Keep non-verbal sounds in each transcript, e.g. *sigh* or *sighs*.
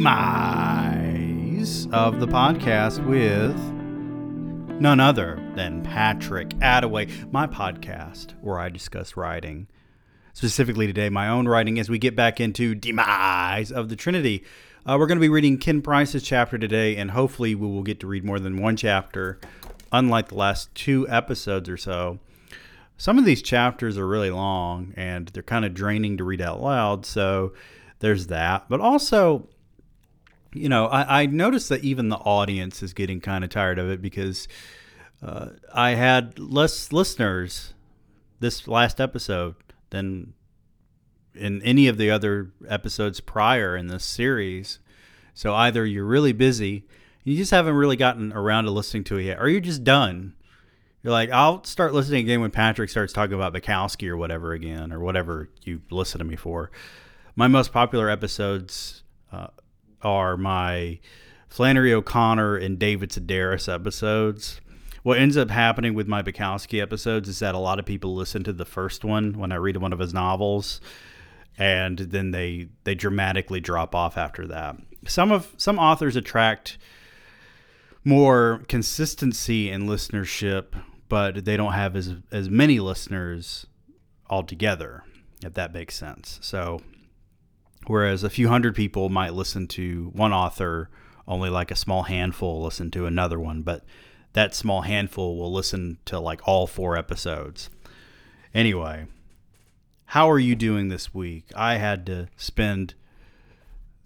Demise of the podcast with none other than Patrick Attaway, my podcast where I discuss writing. Specifically today, my own writing as we get back into Demise of the Trinity. Uh, we're going to be reading Ken Price's chapter today, and hopefully, we will get to read more than one chapter, unlike the last two episodes or so some of these chapters are really long and they're kind of draining to read out loud. So there's that. But also, you know, I, I noticed that even the audience is getting kind of tired of it because uh, I had less listeners this last episode than in any of the other episodes prior in this series. So either you're really busy, you just haven't really gotten around to listening to it yet, or you're just done you're like, I'll start listening again when Patrick starts talking about Bukowski or whatever again, or whatever you listen to me for. My most popular episodes uh, are my Flannery O'Connor and David Sedaris episodes. What ends up happening with my Bukowski episodes is that a lot of people listen to the first one when I read one of his novels, and then they they dramatically drop off after that. Some of some authors attract more consistency in listenership but they don't have as as many listeners altogether, if that makes sense. So, whereas a few hundred people might listen to one author, only like a small handful listen to another one, but that small handful will listen to like all four episodes. Anyway, how are you doing this week? I had to spend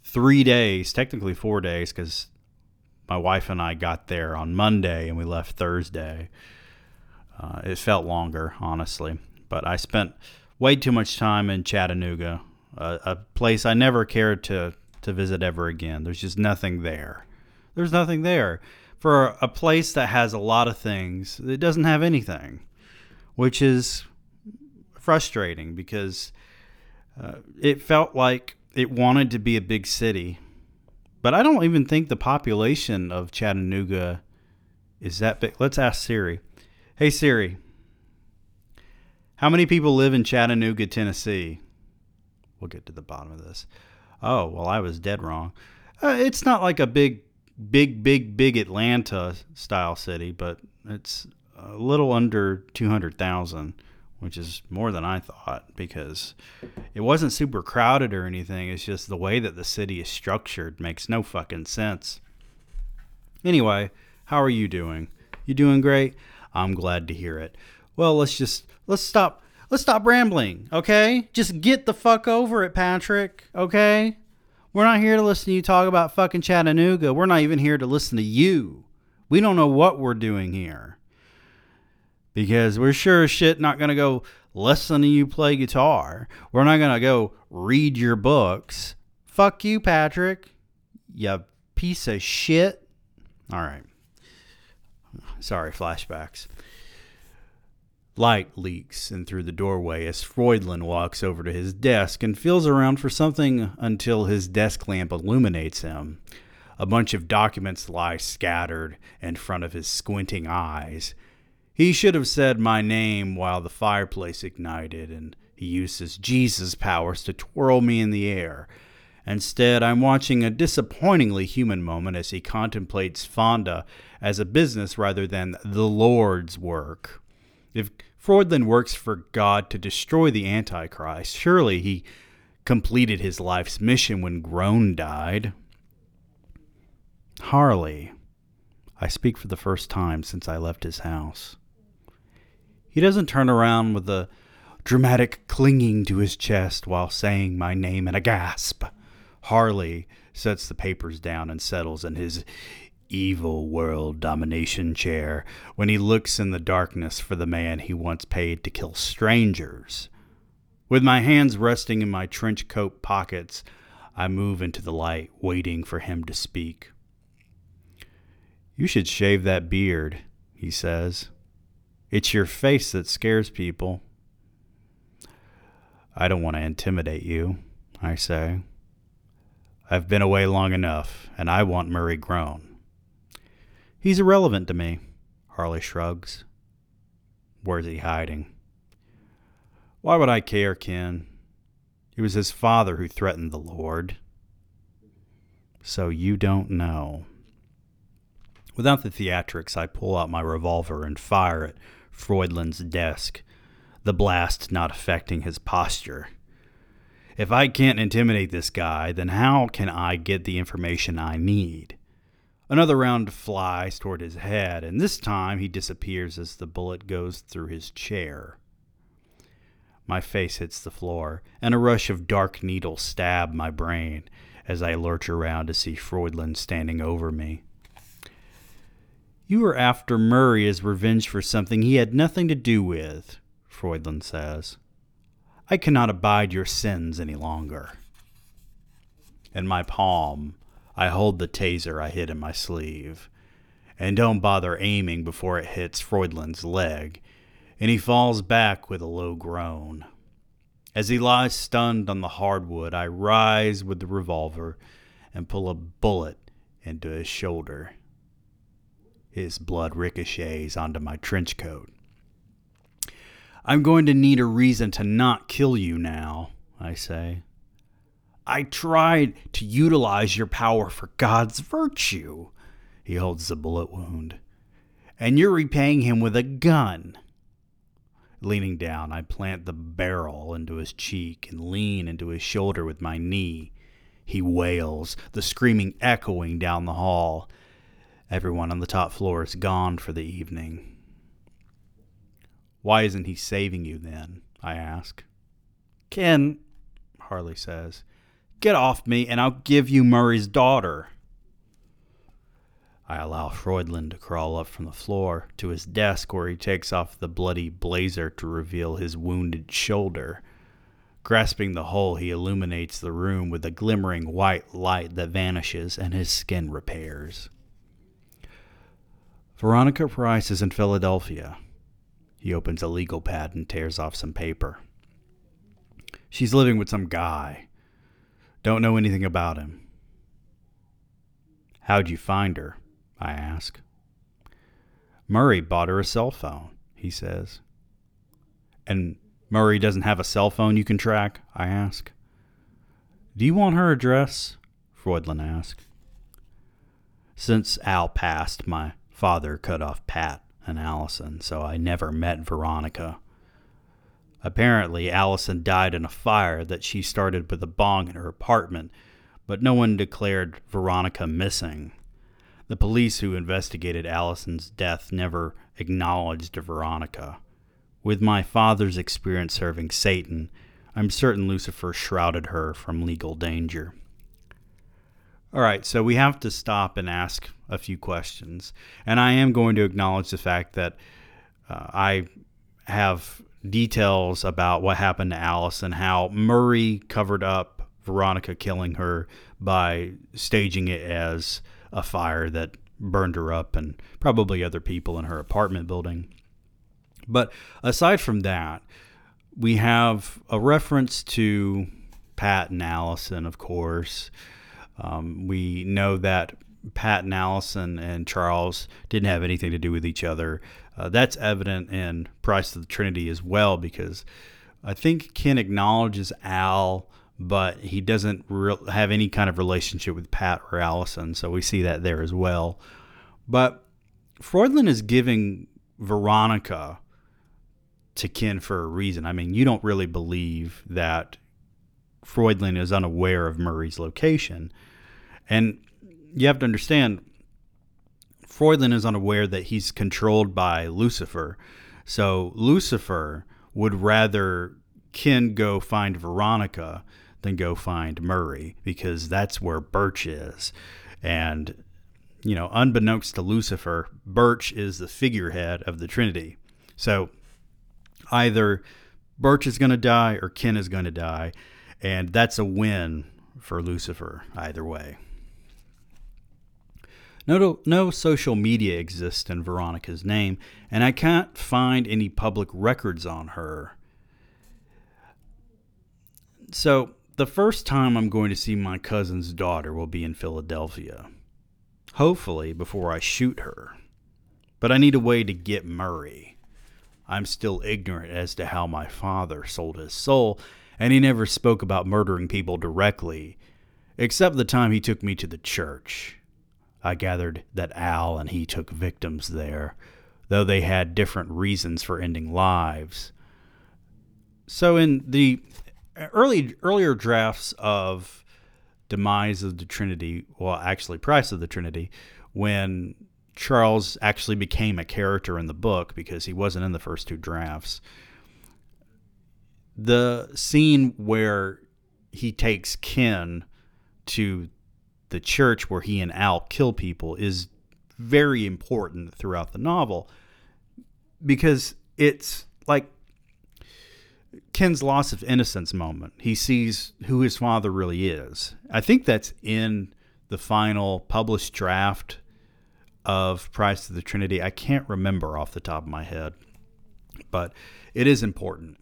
three days, technically four days, because my wife and I got there on Monday and we left Thursday. Uh, it felt longer, honestly, but I spent way too much time in Chattanooga, a, a place I never cared to to visit ever again. There's just nothing there. There's nothing there for a place that has a lot of things. It doesn't have anything, which is frustrating because uh, it felt like it wanted to be a big city. But I don't even think the population of Chattanooga is that big. Let's ask Siri. Hey Siri, how many people live in Chattanooga, Tennessee? We'll get to the bottom of this. Oh, well, I was dead wrong. Uh, it's not like a big, big, big, big Atlanta style city, but it's a little under 200,000, which is more than I thought because it wasn't super crowded or anything. It's just the way that the city is structured makes no fucking sense. Anyway, how are you doing? You doing great? I'm glad to hear it. Well, let's just let's stop let's stop rambling, okay? Just get the fuck over it, Patrick, okay? We're not here to listen to you talk about fucking Chattanooga. We're not even here to listen to you. We don't know what we're doing here. Because we're sure as shit not going to go listen to you play guitar. We're not going to go read your books. Fuck you, Patrick. You piece of shit. All right. Sorry, flashbacks. Light leaks in through the doorway as Freudlin walks over to his desk and feels around for something until his desk lamp illuminates him. A bunch of documents lie scattered in front of his squinting eyes. He should have said my name while the fireplace ignited, and he uses Jesus powers to twirl me in the air. Instead, I'm watching a disappointingly human moment as he contemplates Fonda as a business rather than the Lord's work. If Freudlin works for God to destroy the Antichrist, surely he completed his life's mission when Groan died. Harley. I speak for the first time since I left his house. He doesn't turn around with a dramatic clinging to his chest while saying my name in a gasp. Harley sets the papers down and settles in his evil world domination chair when he looks in the darkness for the man he once paid to kill strangers. With my hands resting in my trench coat pockets, I move into the light, waiting for him to speak. You should shave that beard, he says. It's your face that scares people. I don't want to intimidate you, I say. I've been away long enough, and I want Murray Groan. He's irrelevant to me, Harley shrugs. Where's he hiding? Why would I care, Ken? It was his father who threatened the Lord. So you don't know. Without the theatrics, I pull out my revolver and fire at Freudlin's desk, the blast not affecting his posture. If I can't intimidate this guy, then how can I get the information I need? Another round flies toward his head, and this time he disappears as the bullet goes through his chair. My face hits the floor, and a rush of dark needles stab my brain as I lurch around to see Freudlin standing over me. You were after Murray as revenge for something he had nothing to do with, Freudlin says. I cannot abide your sins any longer. In my palm, I hold the taser I hid in my sleeve, and don't bother aiming before it hits Freudlin's leg, and he falls back with a low groan. As he lies stunned on the hardwood, I rise with the revolver and pull a bullet into his shoulder. His blood ricochets onto my trench coat. I'm going to need a reason to not kill you now, I say. I tried to utilize your power for God's virtue. He holds the bullet wound. And you're repaying him with a gun. Leaning down, I plant the barrel into his cheek and lean into his shoulder with my knee. He wails, the screaming echoing down the hall. Everyone on the top floor is gone for the evening. Why isn't he saving you then? I ask. Ken, Harley says, get off me and I'll give you Murray's daughter. I allow Freudlin to crawl up from the floor to his desk where he takes off the bloody blazer to reveal his wounded shoulder. Grasping the hole, he illuminates the room with a glimmering white light that vanishes and his skin repairs. Veronica Price is in Philadelphia. He opens a legal pad and tears off some paper. She's living with some guy. Don't know anything about him. How'd you find her? I ask. Murray bought her a cell phone, he says. And Murray doesn't have a cell phone you can track? I ask. Do you want her address? Freudlin asks. Since Al passed, my father cut off Pat and Allison, so I never met Veronica. Apparently, Allison died in a fire that she started with a bong in her apartment, but no one declared Veronica missing. The police who investigated Allison's death never acknowledged Veronica. With my father's experience serving Satan, I'm certain Lucifer shrouded her from legal danger. All right, so we have to stop and ask a few questions. And I am going to acknowledge the fact that uh, I have details about what happened to Alice and how Murray covered up Veronica killing her by staging it as a fire that burned her up and probably other people in her apartment building. But aside from that, we have a reference to Pat and Allison, of course. Um, we know that Pat and Allison and Charles didn't have anything to do with each other. Uh, that's evident in Price of the Trinity as well, because I think Ken acknowledges Al but he doesn't re- have any kind of relationship with Pat or Allison, so we see that there as well. But Freudlin is giving Veronica to Ken for a reason. I mean, you don't really believe that Freudlin is unaware of Murray's location. And you have to understand, Freudlin is unaware that he's controlled by Lucifer. So Lucifer would rather Ken go find Veronica than go find Murray because that's where Birch is. And, you know, unbeknownst to Lucifer, Birch is the figurehead of the Trinity. So either Birch is going to die or Ken is going to die. And that's a win for Lucifer, either way. No, no social media exists in Veronica's name, and I can't find any public records on her. So the first time I'm going to see my cousin's daughter will be in Philadelphia. Hopefully, before I shoot her. But I need a way to get Murray. I'm still ignorant as to how my father sold his soul, and he never spoke about murdering people directly, except the time he took me to the church. I gathered that Al and he took victims there, though they had different reasons for ending lives. So in the early earlier drafts of Demise of the Trinity, well actually Price of the Trinity, when Charles actually became a character in the book because he wasn't in the first two drafts. The scene where he takes Ken to the church where he and Al kill people is very important throughout the novel because it's like Ken's loss of innocence moment. He sees who his father really is. I think that's in the final published draft of Price of the Trinity. I can't remember off the top of my head, but it is important.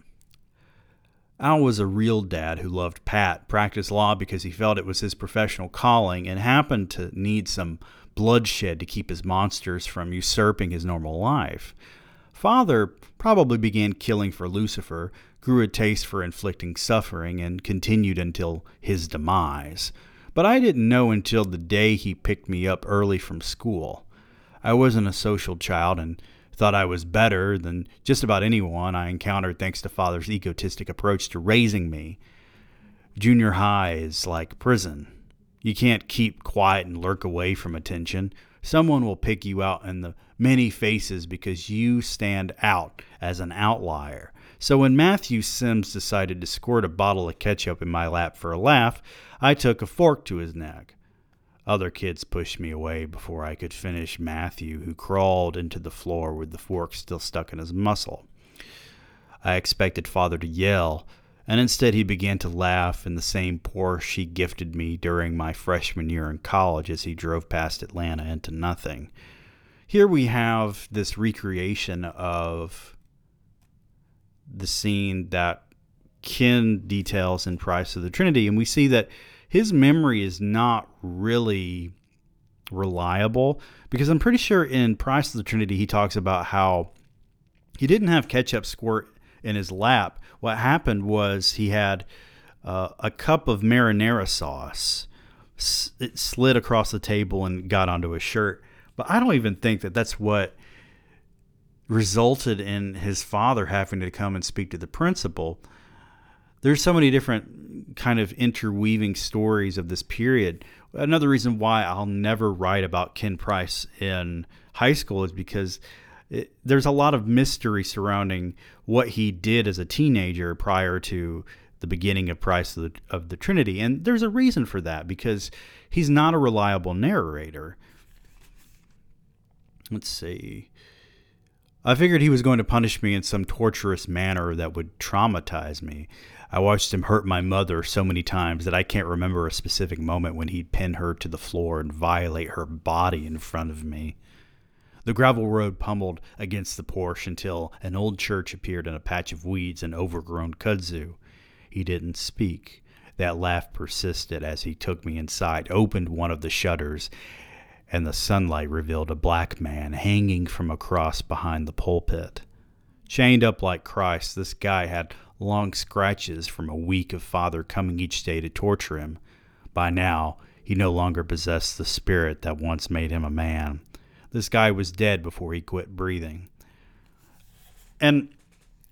Al was a real dad who loved Pat, practiced law because he felt it was his professional calling, and happened to need some bloodshed to keep his monsters from usurping his normal life. Father probably began killing for Lucifer, grew a taste for inflicting suffering, and continued until his demise. But I didn't know until the day he picked me up early from school. I wasn't a social child and thought I was better than just about anyone I encountered thanks to father's egotistic approach to raising me. Junior high is like prison. You can't keep quiet and lurk away from attention. Someone will pick you out in the many faces because you stand out as an outlier. So when Matthew Sims decided to squirt a bottle of ketchup in my lap for a laugh, I took a fork to his neck. Other kids pushed me away before I could finish Matthew, who crawled into the floor with the fork still stuck in his muscle. I expected father to yell, and instead he began to laugh in the same Porsche he gifted me during my freshman year in college as he drove past Atlanta into nothing. Here we have this recreation of the scene that Ken details in Price of the Trinity, and we see that his memory is not really reliable because I'm pretty sure in Price of the Trinity he talks about how he didn't have ketchup squirt in his lap. What happened was he had uh, a cup of marinara sauce. It slid across the table and got onto his shirt. But I don't even think that that's what resulted in his father having to come and speak to the principal there's so many different kind of interweaving stories of this period. Another reason why I'll never write about Ken Price in high school is because it, there's a lot of mystery surrounding what he did as a teenager prior to the beginning of Price of the, of the Trinity. And there's a reason for that because he's not a reliable narrator. Let's see. I figured he was going to punish me in some torturous manner that would traumatize me. I watched him hurt my mother so many times that I can't remember a specific moment when he'd pin her to the floor and violate her body in front of me. The gravel road pummeled against the Porsche until an old church appeared in a patch of weeds and overgrown kudzu. He didn't speak. That laugh persisted as he took me inside, opened one of the shutters, and the sunlight revealed a black man hanging from a cross behind the pulpit. Chained up like Christ, this guy had long scratches from a week of father coming each day to torture him. By now, he no longer possessed the spirit that once made him a man. This guy was dead before he quit breathing. And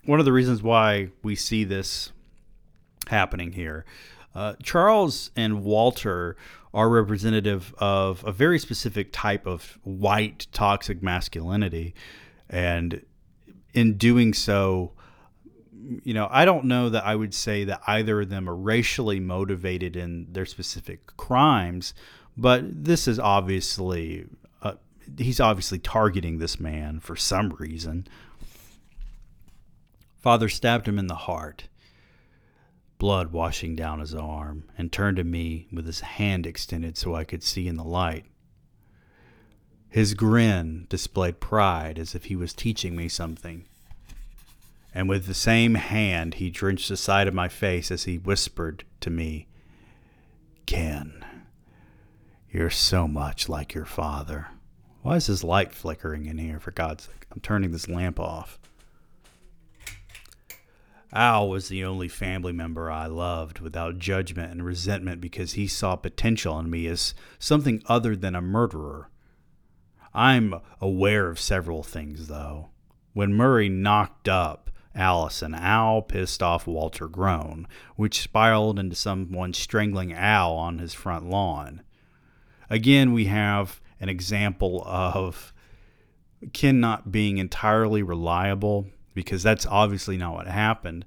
one of the reasons why we see this happening here, uh, Charles and Walter are representative of a very specific type of white toxic masculinity. And in doing so, you know, I don't know that I would say that either of them are racially motivated in their specific crimes, but this is obviously uh, he's obviously targeting this man for some reason. Father stabbed him in the heart, blood washing down his arm, and turned to me with his hand extended so I could see in the light. His grin displayed pride as if he was teaching me something and with the same hand he drenched the side of my face as he whispered to me, Ken, you're so much like your father. Why is this light flickering in here, for God's sake? I'm turning this lamp off. Al was the only family member I loved without judgment and resentment because he saw potential in me as something other than a murderer. I'm aware of several things, though. When Murray knocked up Allison, Al pissed off Walter Groan, which spiraled into someone strangling Al on his front lawn. Again, we have an example of Ken not being entirely reliable because that's obviously not what happened.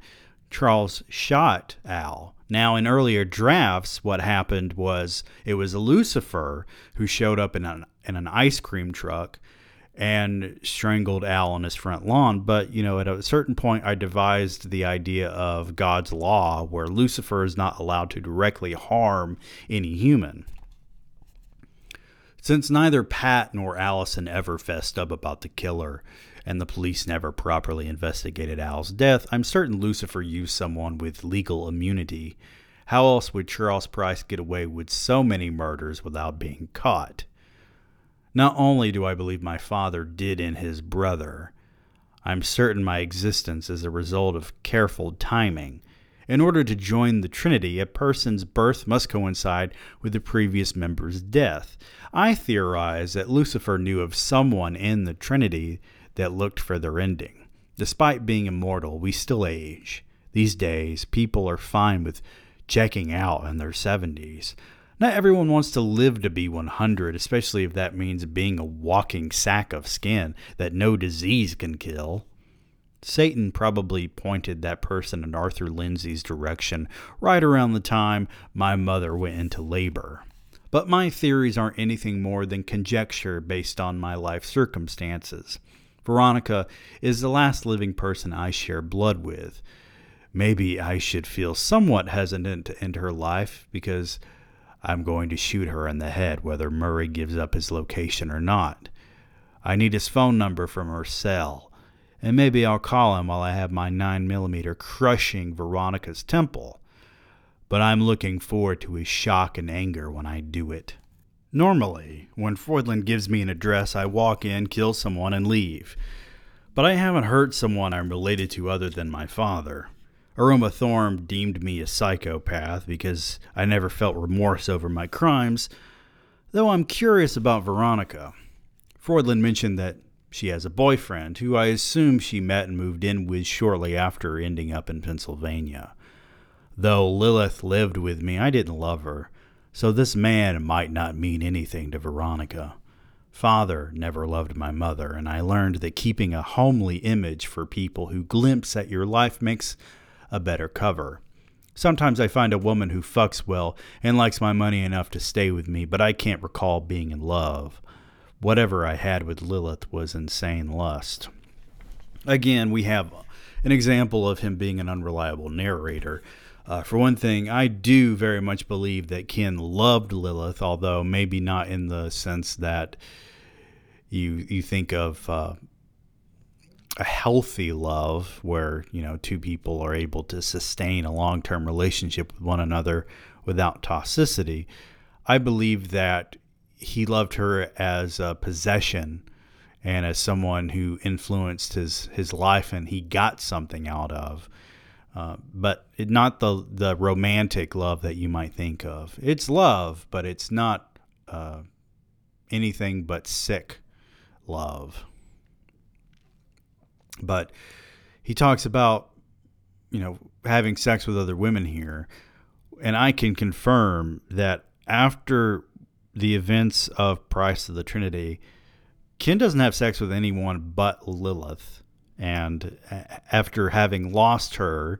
Charles shot Al. Now, in earlier drafts, what happened was it was Lucifer who showed up in an, in an ice cream truck and strangled Al on his front lawn. But, you know, at a certain point, I devised the idea of God's law where Lucifer is not allowed to directly harm any human. Since neither Pat nor Allison ever fessed up about the killer, and the police never properly investigated Al's death, I'm certain Lucifer used someone with legal immunity. How else would Charles Price get away with so many murders without being caught? Not only do I believe my father did in his brother, I'm certain my existence is a result of careful timing. In order to join the Trinity, a person's birth must coincide with the previous member's death. I theorize that Lucifer knew of someone in the Trinity that looked for their ending. Despite being immortal, we still age. These days, people are fine with checking out in their 70s. Not everyone wants to live to be 100, especially if that means being a walking sack of skin that no disease can kill. Satan probably pointed that person in Arthur Lindsay's direction right around the time my mother went into labor. But my theories aren't anything more than conjecture based on my life circumstances. Veronica is the last living person I share blood with. Maybe I should feel somewhat hesitant to end her life because I'm going to shoot her in the head whether Murray gives up his location or not. I need his phone number from her cell, and maybe I'll call him while I have my 9mm crushing Veronica's temple. But I'm looking forward to his shock and anger when I do it. Normally, when Froyland gives me an address, I walk in, kill someone, and leave. But I haven't hurt someone I'm related to other than my father. Aroma Thorne deemed me a psychopath because I never felt remorse over my crimes, though I'm curious about Veronica. Froyland mentioned that she has a boyfriend who I assume she met and moved in with shortly after ending up in Pennsylvania. Though Lilith lived with me, I didn't love her. So this man might not mean anything to Veronica. Father never loved my mother, and I learned that keeping a homely image for people who glimpse at your life makes a better cover. Sometimes I find a woman who fucks well and likes my money enough to stay with me, but I can't recall being in love. Whatever I had with Lilith was insane lust. Again, we have an example of him being an unreliable narrator. Uh, for one thing, I do very much believe that Ken loved Lilith, although maybe not in the sense that you you think of uh, a healthy love, where you know two people are able to sustain a long term relationship with one another without toxicity. I believe that he loved her as a possession and as someone who influenced his his life and he got something out of. Uh, but it, not the the romantic love that you might think of. It's love, but it's not uh, anything but sick love. But he talks about you know having sex with other women here, and I can confirm that after the events of Price of the Trinity, Ken doesn't have sex with anyone but Lilith and after having lost her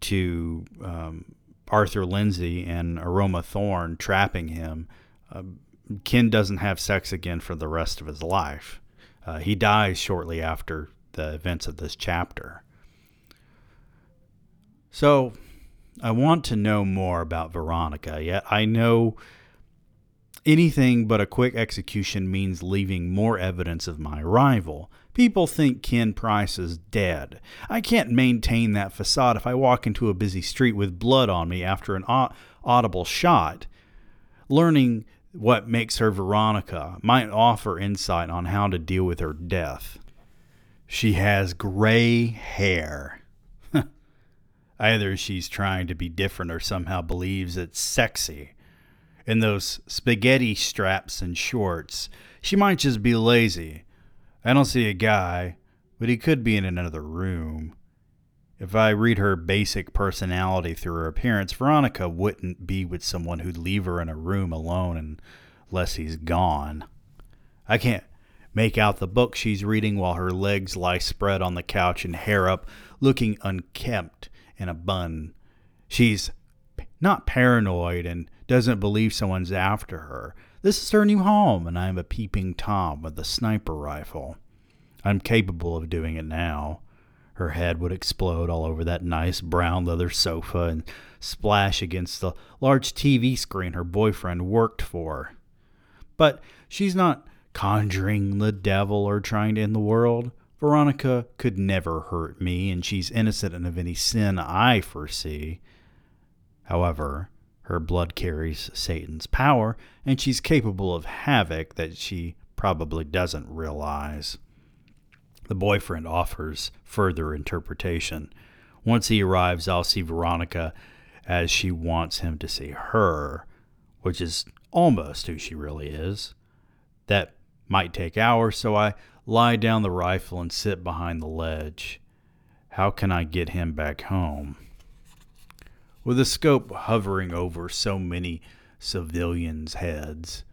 to um, Arthur Lindsay and Aroma Thorne trapping him, uh, Ken doesn't have sex again for the rest of his life. Uh, he dies shortly after the events of this chapter. So, I want to know more about Veronica, yet I know anything but a quick execution means leaving more evidence of my arrival. People think Ken Price is dead. I can't maintain that facade if I walk into a busy street with blood on me after an audible shot. Learning what makes her Veronica might offer insight on how to deal with her death. She has gray hair. *laughs* Either she's trying to be different or somehow believes it's sexy. In those spaghetti straps and shorts, she might just be lazy. I don't see a guy, but he could be in another room. If I read her basic personality through her appearance, Veronica wouldn't be with someone who'd leave her in a room alone unless he's gone. I can't make out the book she's reading while her legs lie spread on the couch and hair up, looking unkempt in a bun. She's not paranoid and doesn't believe someone's after her. This is her new home, and I'm a peeping Tom with a sniper rifle. I'm capable of doing it now. Her head would explode all over that nice brown leather sofa and splash against the large TV screen her boyfriend worked for. But she's not conjuring the devil or trying to end the world. Veronica could never hurt me, and she's innocent of any sin I foresee. However, her blood carries Satan's power, and she's capable of havoc that she probably doesn't realize. The boyfriend offers further interpretation. Once he arrives, I'll see Veronica as she wants him to see her, which is almost who she really is. That might take hours, so I lie down the rifle and sit behind the ledge. How can I get him back home? With the scope hovering over so many civilians' heads,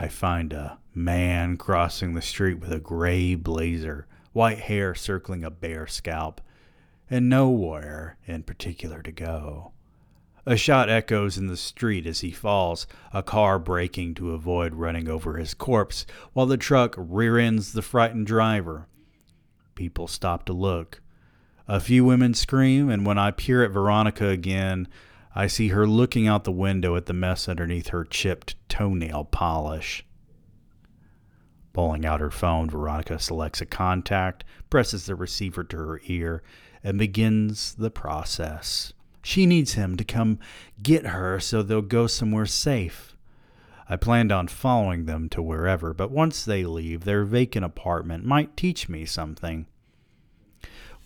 I find a man crossing the street with a gray blazer, white hair circling a bare scalp, and nowhere in particular to go. A shot echoes in the street as he falls, a car braking to avoid running over his corpse, while the truck rear ends the frightened driver. People stop to look. A few women scream, and when I peer at Veronica again, I see her looking out the window at the mess underneath her chipped toenail polish. Pulling out her phone, Veronica selects a contact, presses the receiver to her ear, and begins the process. She needs him to come get her so they'll go somewhere safe. I planned on following them to wherever, but once they leave, their vacant apartment might teach me something.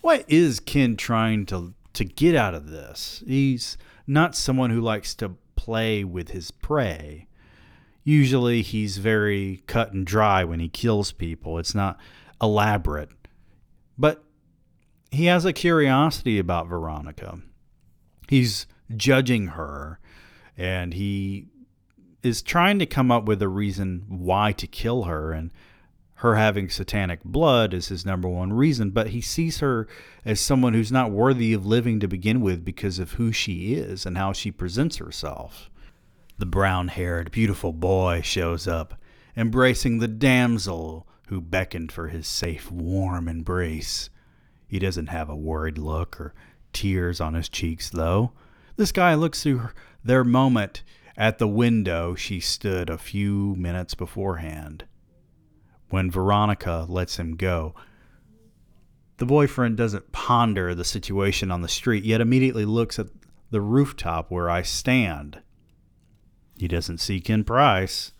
What is Ken trying to to get out of this? He's not someone who likes to play with his prey. Usually he's very cut and dry when he kills people. It's not elaborate. But he has a curiosity about Veronica he's judging her and he is trying to come up with a reason why to kill her and her having satanic blood is his number one reason but he sees her as someone who's not worthy of living to begin with because of who she is and how she presents herself. The brown-haired beautiful boy shows up embracing the damsel who beckoned for his safe warm embrace. He doesn't have a worried look or tears on his cheeks, though. This guy looks through their moment at the window she stood a few minutes beforehand. When Veronica lets him go, the boyfriend doesn't ponder the situation on the street, yet immediately looks at the rooftop where I stand. He doesn't see Ken Price.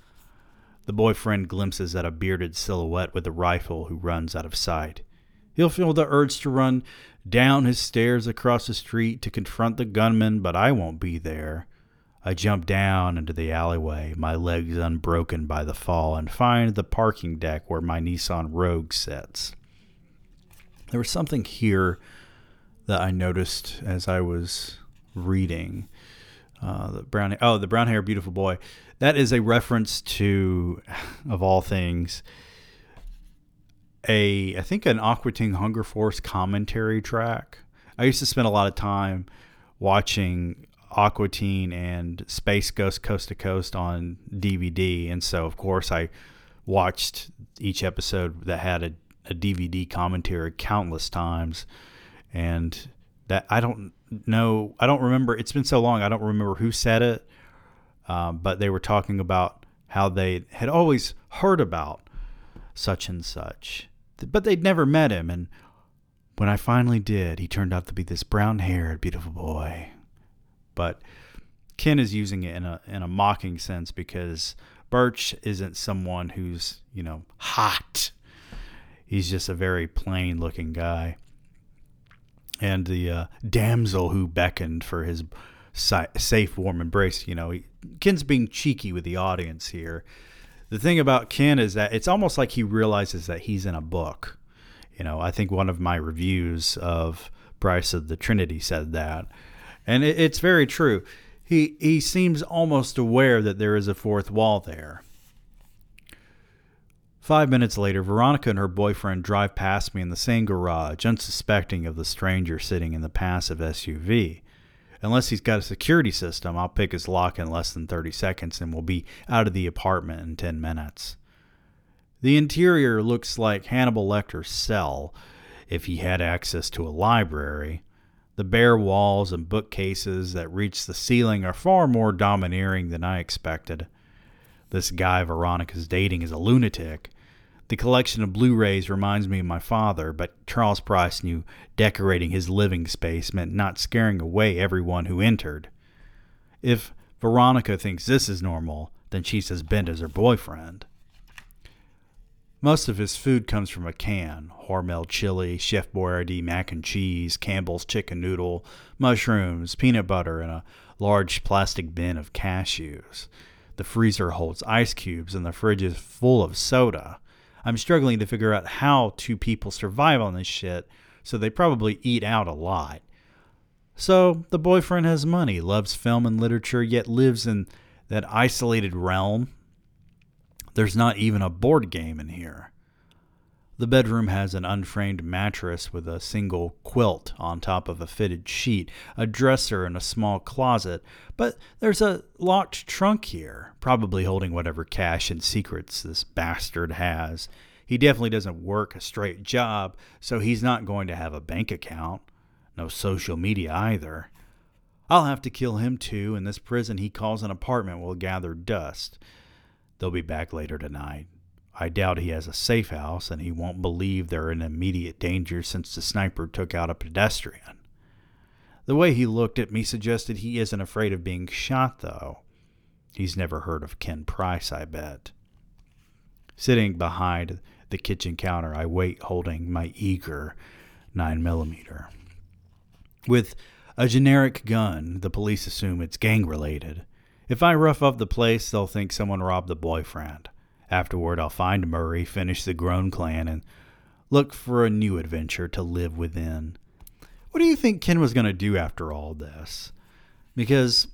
The boyfriend glimpses at a bearded silhouette with a rifle who runs out of sight. He'll feel the urge to run down his stairs across the street to confront the gunman, but I won't be there. I jump down into the alleyway, my legs unbroken by the fall, and find the parking deck where my Nissan Rogue sits. There was something here that I noticed as I was reading. Uh, the brown, oh, the brown hair, beautiful boy. That is a reference to, of all things, a I think an Aqua Teen Hunger Force commentary track. I used to spend a lot of time watching Aqua Teen and Space Ghost Coast to Coast on DVD, and so of course I watched each episode that had a, a DVD commentary countless times, and that I don't know, I don't remember. It's been so long, I don't remember who said it, um, but they were talking about how they had always heard about such and such but they'd never met him. And when I finally did, he turned out to be this brown haired, beautiful boy. But Ken is using it in a in a mocking sense because Birch isn't someone who's, you know, hot. He's just a very plain looking guy. and the uh, damsel who beckoned for his safe, warm embrace. You know, he, Ken's being cheeky with the audience here. The thing about Ken is that it's almost like he realizes that he's in a book. You know, I think one of my reviews of Price of the Trinity said that, and it, it's very true. He he seems almost aware that there is a fourth wall there. Five minutes later, Veronica and her boyfriend drive past me in the same garage, unsuspecting of the stranger sitting in the passive SUV. Unless he's got a security system, I'll pick his lock in less than 30 seconds and we'll be out of the apartment in 10 minutes. The interior looks like Hannibal Lecter's cell if he had access to a library. The bare walls and bookcases that reach the ceiling are far more domineering than I expected. This guy Veronica's dating is a lunatic, the collection of Blu rays reminds me of my father, but Charles Price knew decorating his living space meant not scaring away everyone who entered. If Veronica thinks this is normal, then she's as bent as her boyfriend. Most of his food comes from a can Hormel chili, Chef Boyardee mac and cheese, Campbell's chicken noodle, mushrooms, peanut butter, and a large plastic bin of cashews. The freezer holds ice cubes, and the fridge is full of soda. I'm struggling to figure out how two people survive on this shit, so they probably eat out a lot. So the boyfriend has money, loves film and literature, yet lives in that isolated realm. There's not even a board game in here. The bedroom has an unframed mattress with a single quilt on top of a fitted sheet, a dresser, and a small closet, but there's a locked trunk here, probably holding whatever cash and secrets this bastard has. He definitely doesn't work a straight job, so he's not going to have a bank account. No social media either. I'll have to kill him too, and this prison he calls an apartment will gather dust. They'll be back later tonight. I doubt he has a safe house, and he won't believe they're in immediate danger since the sniper took out a pedestrian. The way he looked at me suggested he isn't afraid of being shot, though. He's never heard of Ken Price, I bet. Sitting behind the kitchen counter, I wait holding my eager 9 millimeter. With a generic gun, the police assume it's gang related. If I rough up the place, they'll think someone robbed the boyfriend. Afterward, I'll find Murray, finish the Groan clan, and look for a new adventure to live within. What do you think Ken was going to do after all this? Because,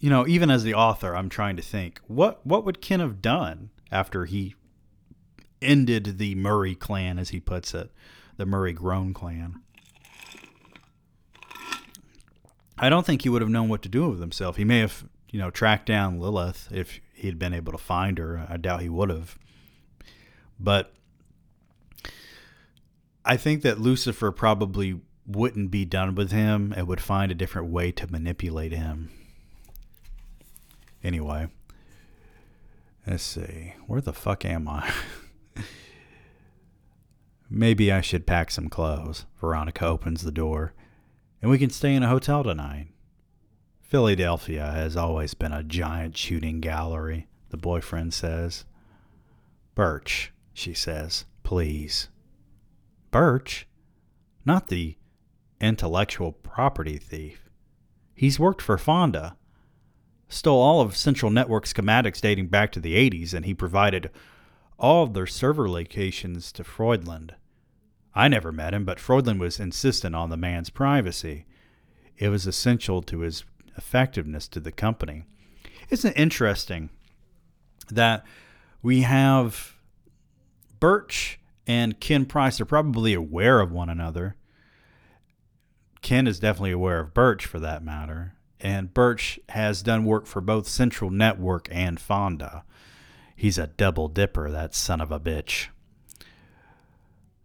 you know, even as the author, I'm trying to think what what would Ken have done after he ended the Murray clan, as he puts it, the Murray Groan clan. I don't think he would have known what to do with himself. He may have, you know, tracked down Lilith if he had been able to find her. I doubt he would have. But I think that Lucifer probably wouldn't be done with him and would find a different way to manipulate him. Anyway, let's see. Where the fuck am I? *laughs* Maybe I should pack some clothes. Veronica opens the door, and we can stay in a hotel tonight. Philadelphia has always been a giant shooting gallery, the boyfriend says. Birch, she says, please. Birch? Not the intellectual property thief. He's worked for Fonda. Stole all of Central Network schematics dating back to the 80s, and he provided all of their server locations to Freudland. I never met him, but Freudland was insistent on the man's privacy. It was essential to his effectiveness to the company. Isn't it interesting that we have Birch and Ken Price are probably aware of one another. Ken is definitely aware of Birch for that matter, and Birch has done work for both Central Network and Fonda. He's a double dipper, that son of a bitch.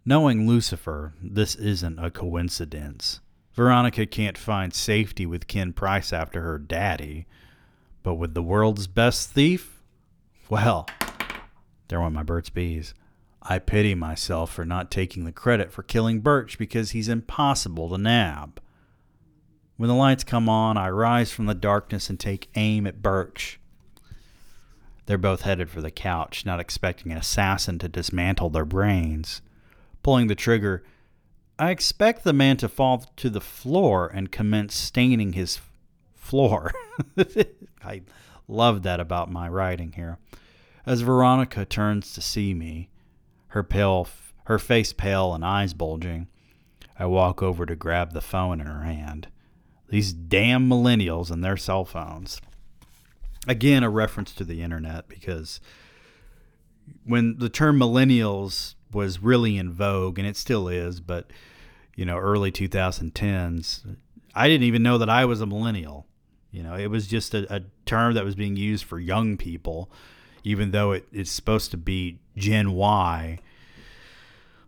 Knowing Lucifer, this isn't a coincidence. Veronica can't find safety with Ken Price after her daddy, but with the world's best thief? Well, there went my Burt's Bees. I pity myself for not taking the credit for killing Birch because he's impossible to nab. When the lights come on, I rise from the darkness and take aim at Birch. They're both headed for the couch, not expecting an assassin to dismantle their brains. Pulling the trigger, I expect the man to fall to the floor and commence staining his floor. *laughs* I love that about my writing here. As Veronica turns to see me, her pale, her face pale and eyes bulging, I walk over to grab the phone in her hand. These damn millennials and their cell phones. Again, a reference to the internet because when the term millennials was really in vogue, and it still is, but you know, early 2010s, I didn't even know that I was a millennial. You know, it was just a, a term that was being used for young people, even though it, it's supposed to be Gen Y.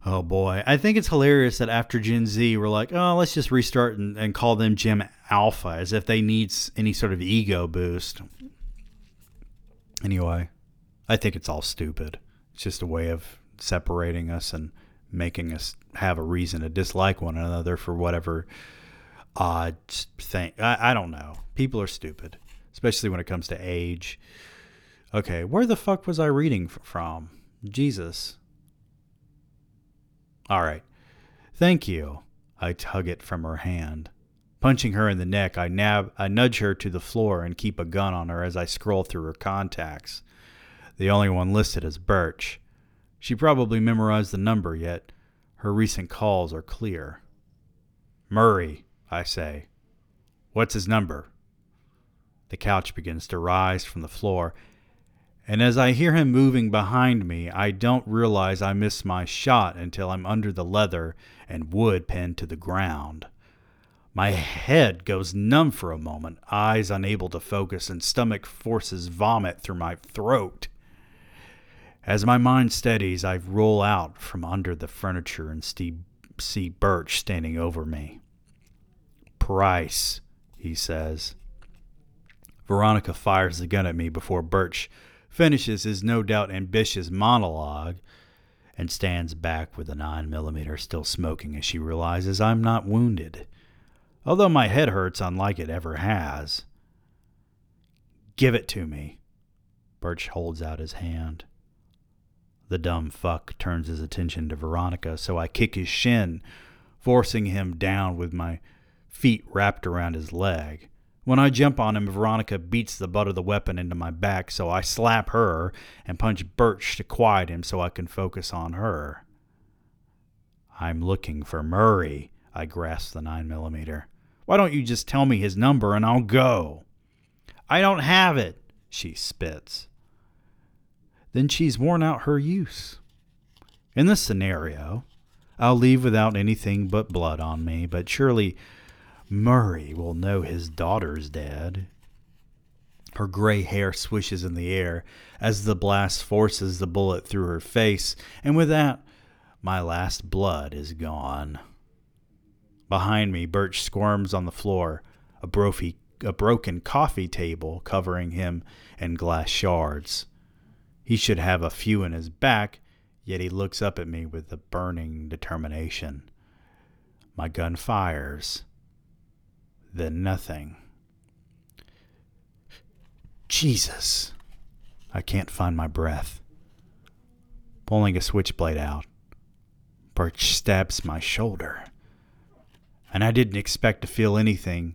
Oh boy, I think it's hilarious that after Gen Z, we're like, oh, let's just restart and, and call them Gen Alpha, as if they need any sort of ego boost. Anyway, I think it's all stupid. It's just a way of separating us and making us have a reason to dislike one another for whatever odd thing. I, I don't know. People are stupid, especially when it comes to age. Okay, where the fuck was I reading from? Jesus. All right. Thank you. I tug it from her hand. Punching her in the neck, I, nab- I nudge her to the floor and keep a gun on her as I scroll through her contacts. The only one listed is Birch. She probably memorized the number, yet her recent calls are clear. Murray, I say. What's his number? The couch begins to rise from the floor, and as I hear him moving behind me, I don't realize I miss my shot until I'm under the leather and wood pinned to the ground. My head goes numb for a moment, eyes unable to focus, and stomach forces vomit through my throat. As my mind steadies, I roll out from under the furniture and see Birch standing over me. Price, he says. Veronica fires the gun at me before Birch finishes his no doubt ambitious monologue and stands back with the 9 millimeter still smoking as she realizes I'm not wounded, although my head hurts unlike it ever has. Give it to me. Birch holds out his hand. The dumb fuck turns his attention to Veronica, so I kick his shin, forcing him down with my feet wrapped around his leg. When I jump on him, Veronica beats the butt of the weapon into my back, so I slap her and punch Birch to quiet him so I can focus on her. I'm looking for Murray, I grasp the 9 millimeter. Why don't you just tell me his number and I'll go? I don't have it, she spits then she's worn out her use. In this scenario, I'll leave without anything but blood on me, but surely Murray will know his daughter's dead. Her gray hair swishes in the air as the blast forces the bullet through her face, and with that, my last blood is gone. Behind me, Birch squirms on the floor, a, brophy, a broken coffee table covering him in glass shards. He should have a few in his back, yet he looks up at me with a burning determination. My gun fires. Then nothing. Jesus. I can't find my breath. Pulling a switchblade out, Birch stabs my shoulder. And I didn't expect to feel anything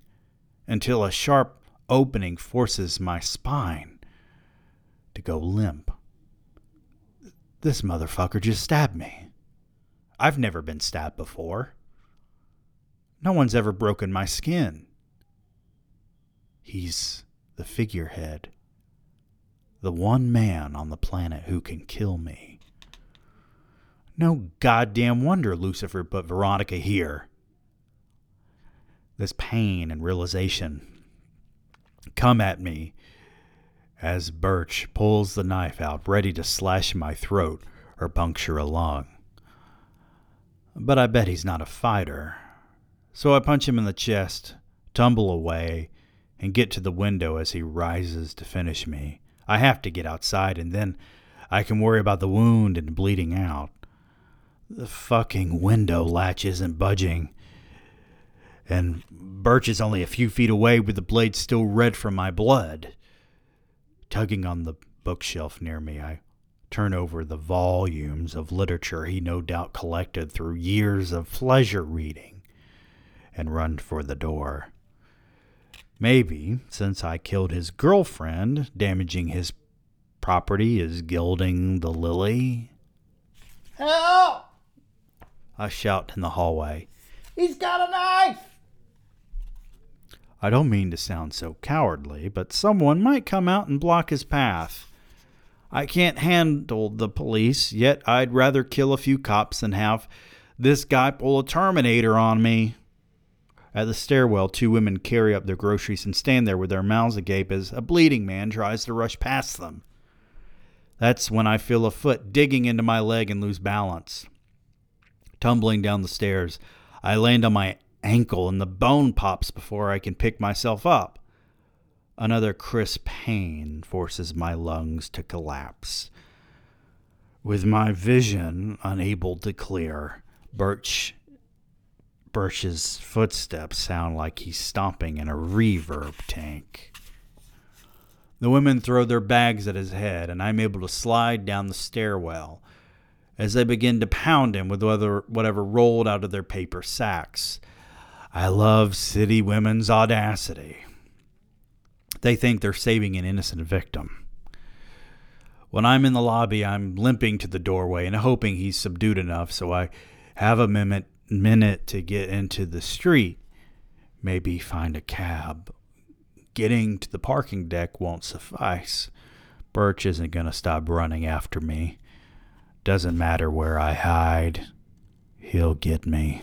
until a sharp opening forces my spine to go limp. This motherfucker just stabbed me. I've never been stabbed before. No one's ever broken my skin. He's the figurehead. The one man on the planet who can kill me. No goddamn wonder Lucifer put Veronica here. This pain and realization come at me as Birch pulls the knife out, ready to slash my throat or puncture a lung. But I bet he's not a fighter. So I punch him in the chest, tumble away, and get to the window as he rises to finish me. I have to get outside, and then I can worry about the wound and bleeding out. The fucking window latch isn't budging. And Birch is only a few feet away with the blade still red from my blood. Tugging on the bookshelf near me, I turn over the volumes of literature he no doubt collected through years of pleasure reading, and run for the door. Maybe, since I killed his girlfriend, damaging his property is gilding the lily. Help! I shout in the hallway. He's got a knife! I don't mean to sound so cowardly, but someone might come out and block his path. I can't handle the police, yet I'd rather kill a few cops than have this guy pull a Terminator on me. At the stairwell, two women carry up their groceries and stand there with their mouths agape as a bleeding man tries to rush past them. That's when I feel a foot digging into my leg and lose balance. Tumbling down the stairs, I land on my ankle and the bone pops before I can pick myself up. Another crisp pain forces my lungs to collapse. With my vision unable to clear, Birch Birch's footsteps sound like he's stomping in a reverb tank. The women throw their bags at his head, and I'm able to slide down the stairwell as they begin to pound him with whatever rolled out of their paper sacks. I love city women's audacity. They think they're saving an innocent victim. When I'm in the lobby, I'm limping to the doorway and hoping he's subdued enough so I have a minute, minute to get into the street, maybe find a cab. Getting to the parking deck won't suffice. Birch isn't going to stop running after me. Doesn't matter where I hide, he'll get me.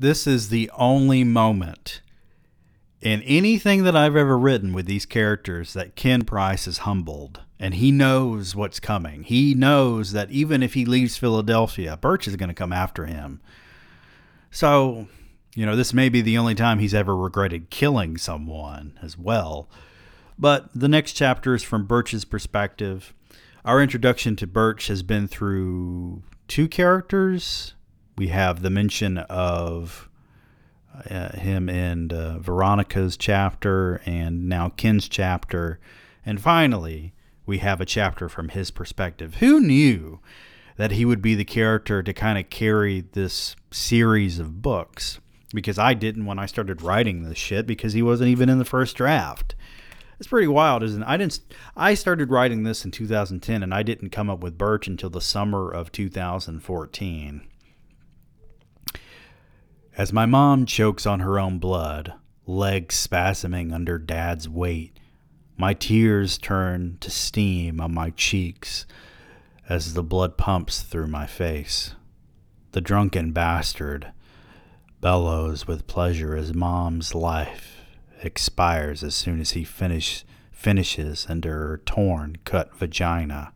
This is the only moment in anything that I've ever written with these characters that Ken Price is humbled and he knows what's coming. He knows that even if he leaves Philadelphia, Birch is going to come after him. So, you know, this may be the only time he's ever regretted killing someone as well. But the next chapter is from Birch's perspective. Our introduction to Birch has been through two characters we have the mention of uh, him in uh, Veronica's chapter and now Ken's chapter. And finally, we have a chapter from his perspective. Who knew that he would be the character to kind of carry this series of books? Because I didn't when I started writing this shit because he wasn't even in the first draft. It's pretty wild, isn't it? I didn't. I started writing this in 2010, and I didn't come up with Birch until the summer of 2014. As my mom chokes on her own blood, legs spasming under dad's weight, my tears turn to steam on my cheeks as the blood pumps through my face. The drunken bastard bellows with pleasure as mom's life expires as soon as he finish, finishes under her torn, cut vagina.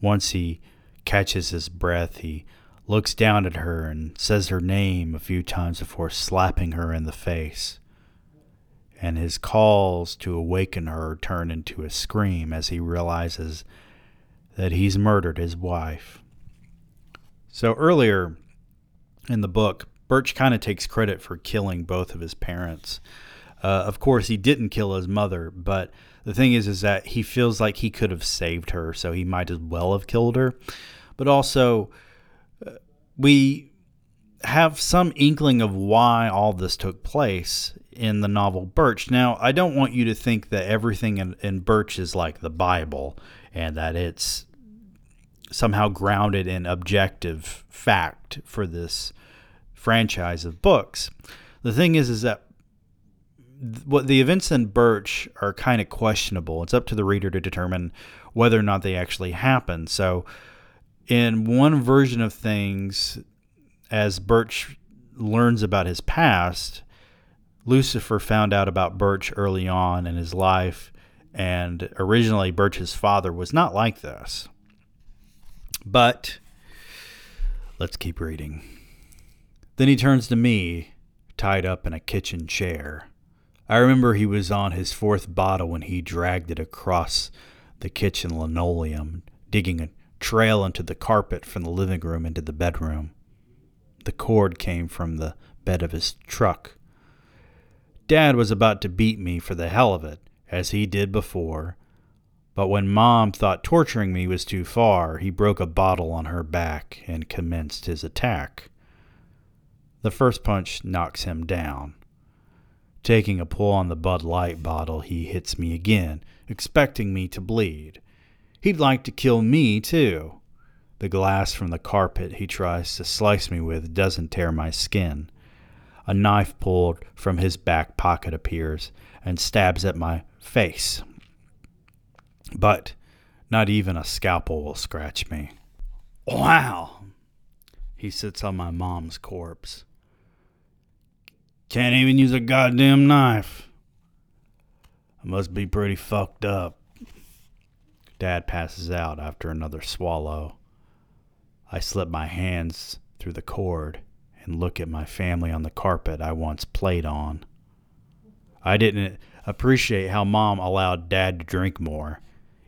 Once he catches his breath, he looks down at her and says her name a few times before slapping her in the face. And his calls to awaken her turn into a scream as he realizes that he's murdered his wife. So earlier in the book, Birch kind of takes credit for killing both of his parents. Uh, of course, he didn't kill his mother, but the thing is, is that he feels like he could have saved her, so he might as well have killed her. But also, we have some inkling of why all this took place in the novel Birch. Now, I don't want you to think that everything in, in Birch is like the Bible and that it's somehow grounded in objective fact for this franchise of books. The thing is, is that what the events in Birch are kind of questionable. It's up to the reader to determine whether or not they actually happen. So, in one version of things, as Birch learns about his past, Lucifer found out about Birch early on in his life, and originally Birch's father was not like this. But let's keep reading. Then he turns to me, tied up in a kitchen chair. I remember he was on his fourth bottle when he dragged it across the kitchen linoleum, digging trail into the carpet from the living room into the bedroom. The cord came from the bed of his truck. Dad was about to beat me for the hell of it, as he did before, But when Mom thought torturing me was too far, he broke a bottle on her back and commenced his attack. The first punch knocks him down. Taking a pull on the Bud Light bottle, he hits me again, expecting me to bleed. He'd like to kill me, too. The glass from the carpet he tries to slice me with doesn't tear my skin. A knife pulled from his back pocket appears and stabs at my face. But not even a scalpel will scratch me. Wow! He sits on my mom's corpse. Can't even use a goddamn knife. I must be pretty fucked up. Dad passes out after another swallow. I slip my hands through the cord and look at my family on the carpet I once played on. I didn't appreciate how mom allowed dad to drink more.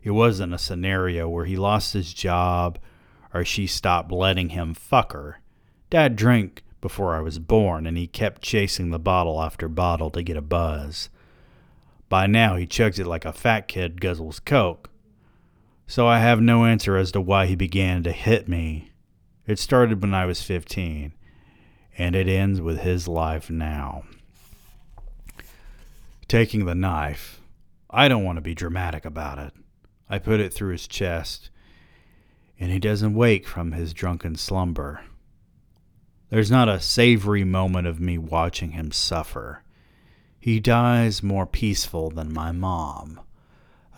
It wasn't a scenario where he lost his job or she stopped letting him fuck her. Dad drank before I was born, and he kept chasing the bottle after bottle to get a buzz. By now, he chugs it like a fat kid guzzles Coke. So I have no answer as to why he began to hit me. It started when I was 15, and it ends with his life now. Taking the knife, I don't want to be dramatic about it. I put it through his chest, and he doesn't wake from his drunken slumber. There's not a savory moment of me watching him suffer. He dies more peaceful than my mom.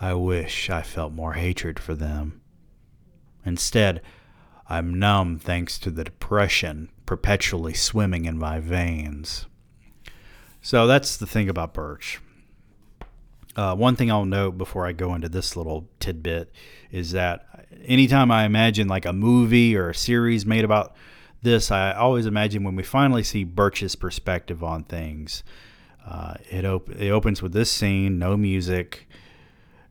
I wish I felt more hatred for them. Instead, I'm numb thanks to the depression perpetually swimming in my veins. So that's the thing about Birch. Uh, one thing I'll note before I go into this little tidbit is that anytime I imagine like a movie or a series made about this, I always imagine when we finally see Birch's perspective on things. Uh, it, op- it opens with this scene, no music,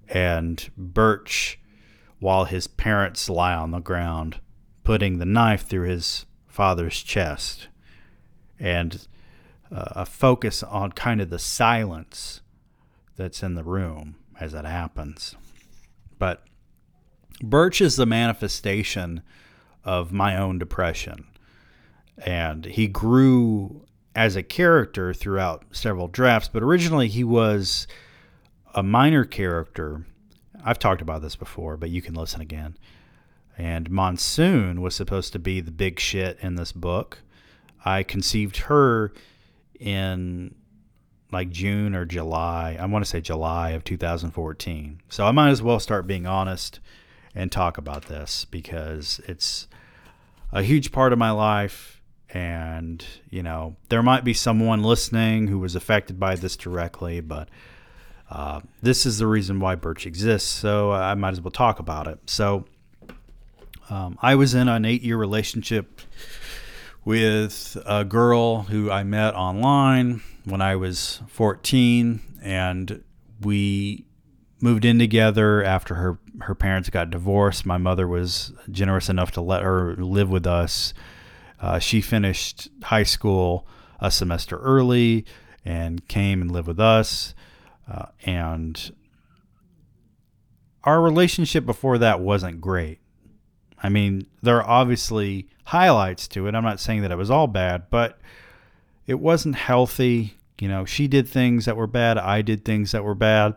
and Birch, while his parents lie on the ground, putting the knife through his father's chest, and uh, a focus on kind of the silence that's in the room as it happens. But Birch is the manifestation of my own depression and he grew as a character throughout several drafts. But originally, he was a minor character. I've talked about this before, but you can listen again. And Monsoon was supposed to be the big shit in this book. I conceived her in like June or July. I want to say July of 2014. So I might as well start being honest and talk about this because it's a huge part of my life and you know there might be someone listening who was affected by this directly but uh, this is the reason why birch exists so i might as well talk about it. So um, i was in an eight year relationship with a girl who i met online when i was 14 and we moved in together after her her parents got divorced. My mother was generous enough to let her live with us. Uh, she finished high school a semester early and came and lived with us. Uh, and our relationship before that wasn't great. I mean, there are obviously highlights to it. I'm not saying that it was all bad, but it wasn't healthy. You know, she did things that were bad, I did things that were bad.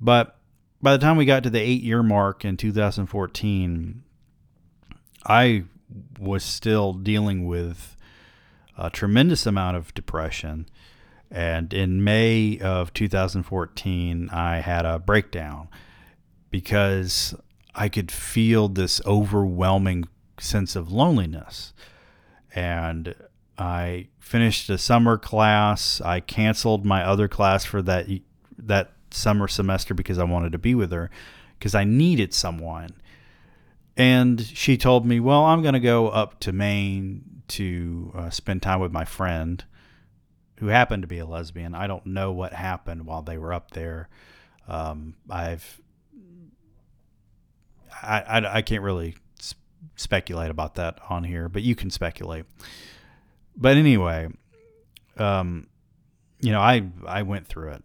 But by the time we got to the eight year mark in 2014, I was still dealing with a tremendous amount of depression. And in May of 2014, I had a breakdown because I could feel this overwhelming sense of loneliness. And I finished a summer class. I canceled my other class for that that summer semester because I wanted to be with her because I needed someone. And she told me, Well, I'm going to go up to Maine to uh, spend time with my friend who happened to be a lesbian. I don't know what happened while they were up there. Um, I've, I, I, I, can't really speculate about that on here, but you can speculate. But anyway, um, you know, I, I went through it.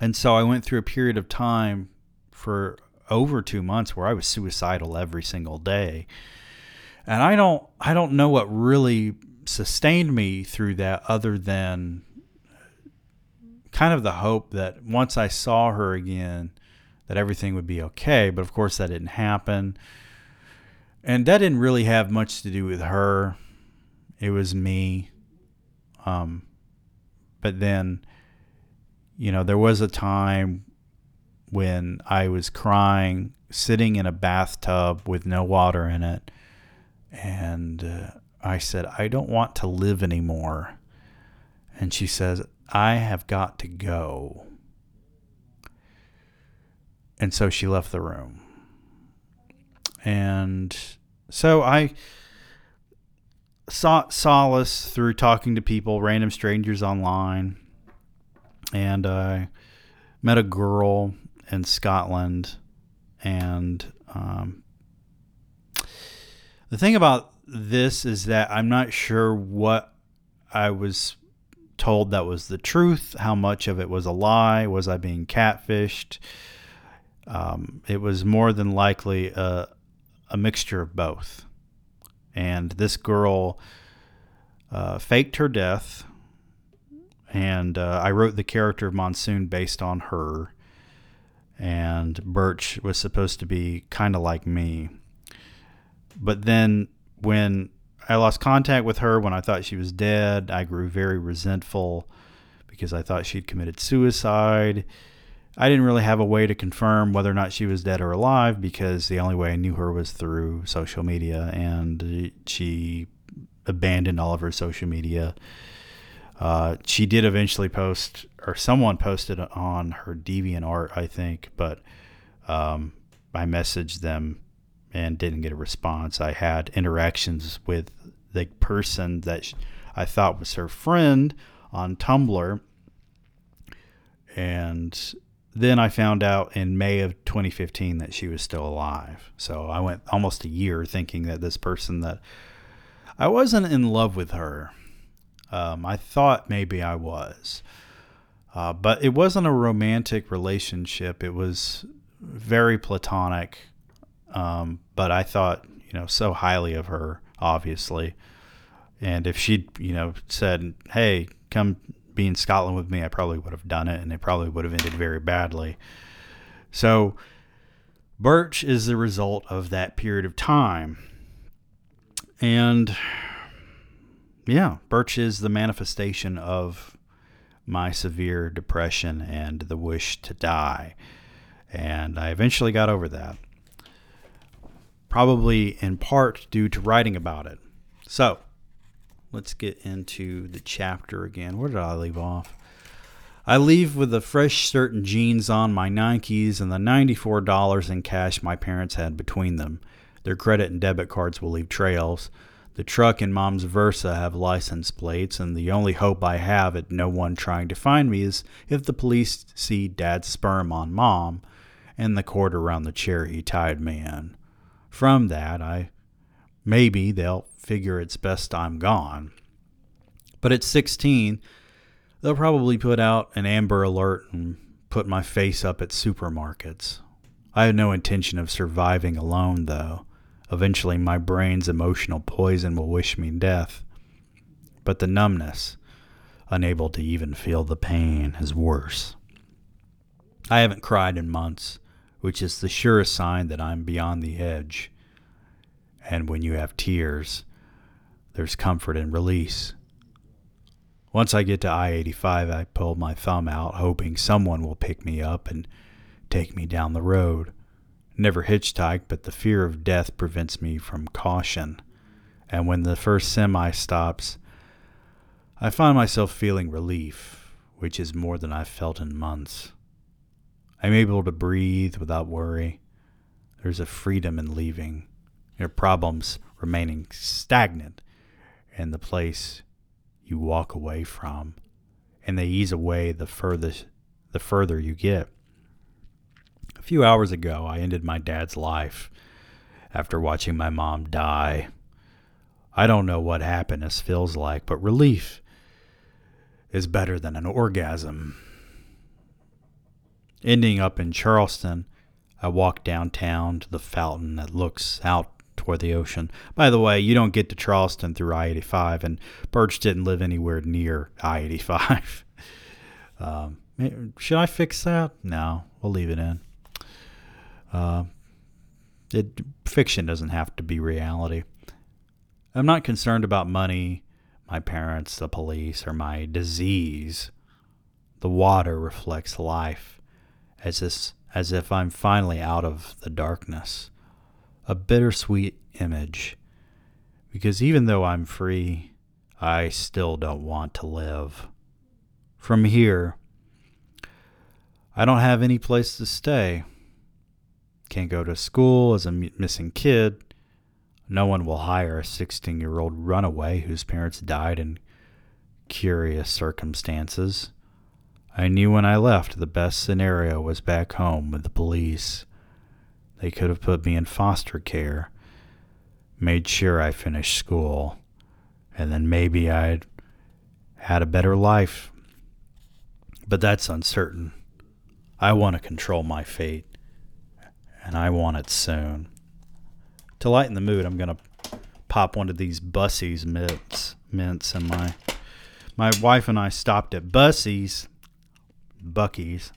And so I went through a period of time for over two months where I was suicidal every single day. And I don't I don't know what really sustained me through that other than kind of the hope that once I saw her again that everything would be okay, but of course that didn't happen. And that didn't really have much to do with her. It was me. Um but then you know, there was a time when I was crying, sitting in a bathtub with no water in it. And uh, I said, I don't want to live anymore. And she says, I have got to go. And so she left the room. And so I sought solace through talking to people, random strangers online. And I met a girl in Scotland, and um, the thing about this is that I'm not sure what I was told that was the truth, how much of it was a lie, was I being catfished? Um, it was more than likely a, a mixture of both. And this girl uh, faked her death, and uh, I wrote the character of Monsoon based on her and Birch was supposed to be kind of like me. But then when I lost contact with her when I thought she was dead, I grew very resentful because I thought she'd committed suicide. I didn't really have a way to confirm whether or not she was dead or alive because the only way I knew her was through social media, and she abandoned all of her social media. Uh, she did eventually post or someone posted on her DeviantArt, I think, but um, I messaged them and didn't get a response. I had interactions with the person that I thought was her friend on Tumblr, and then I found out in May of 2015 that she was still alive. So I went almost a year thinking that this person that I wasn't in love with her. Um, I thought maybe I was. Uh, but it wasn't a romantic relationship. It was very platonic. Um, but I thought, you know, so highly of her, obviously. And if she'd, you know, said, hey, come be in Scotland with me, I probably would have done it and it probably would have ended very badly. So, Birch is the result of that period of time. And yeah, Birch is the manifestation of my severe depression and the wish to die. And I eventually got over that. Probably in part due to writing about it. So, let's get into the chapter again. Where did I leave off? I leave with the fresh and jeans on, my Nikes, and the $94 in cash my parents had between them. Their credit and debit cards will leave trails. The truck and mom's Versa have license plates, and the only hope I have at no one trying to find me is if the police see dad's sperm on mom and the cord around the chair he tied me in. From that, I maybe they'll figure it's best I'm gone. But at 16, they'll probably put out an Amber Alert and put my face up at supermarkets. I have no intention of surviving alone, though. Eventually, my brain's emotional poison will wish me death. But the numbness, unable to even feel the pain, is worse. I haven't cried in months, which is the surest sign that I'm beyond the edge. And when you have tears, there's comfort and release. Once I get to I 85, I pull my thumb out, hoping someone will pick me up and take me down the road never hitchhiked, but the fear of death prevents me from caution. And when the first semi stops, I find myself feeling relief, which is more than I've felt in months. I'm able to breathe without worry. There's a freedom in leaving, your problems remaining stagnant in the place you walk away from, and they ease away the further the further you get. A few hours ago, I ended my dad's life after watching my mom die. I don't know what happiness feels like, but relief is better than an orgasm. Ending up in Charleston, I walk downtown to the fountain that looks out toward the ocean. By the way, you don't get to Charleston through I 85, and Birch didn't live anywhere near I 85. *laughs* um, should I fix that? No, we'll leave it in. Uh, it, fiction doesn't have to be reality. I'm not concerned about money, my parents, the police, or my disease. The water reflects life, as if, as if I'm finally out of the darkness. A bittersweet image, because even though I'm free, I still don't want to live. From here, I don't have any place to stay. Can't go to school as a missing kid. No one will hire a 16 year old runaway whose parents died in curious circumstances. I knew when I left the best scenario was back home with the police. They could have put me in foster care, made sure I finished school, and then maybe I'd had a better life. But that's uncertain. I want to control my fate, and I want it soon. To lighten the mood, I'm going to pop one of these Bussie's mints, mints, and my my wife and I stopped at Bussey's, Buc-ee's,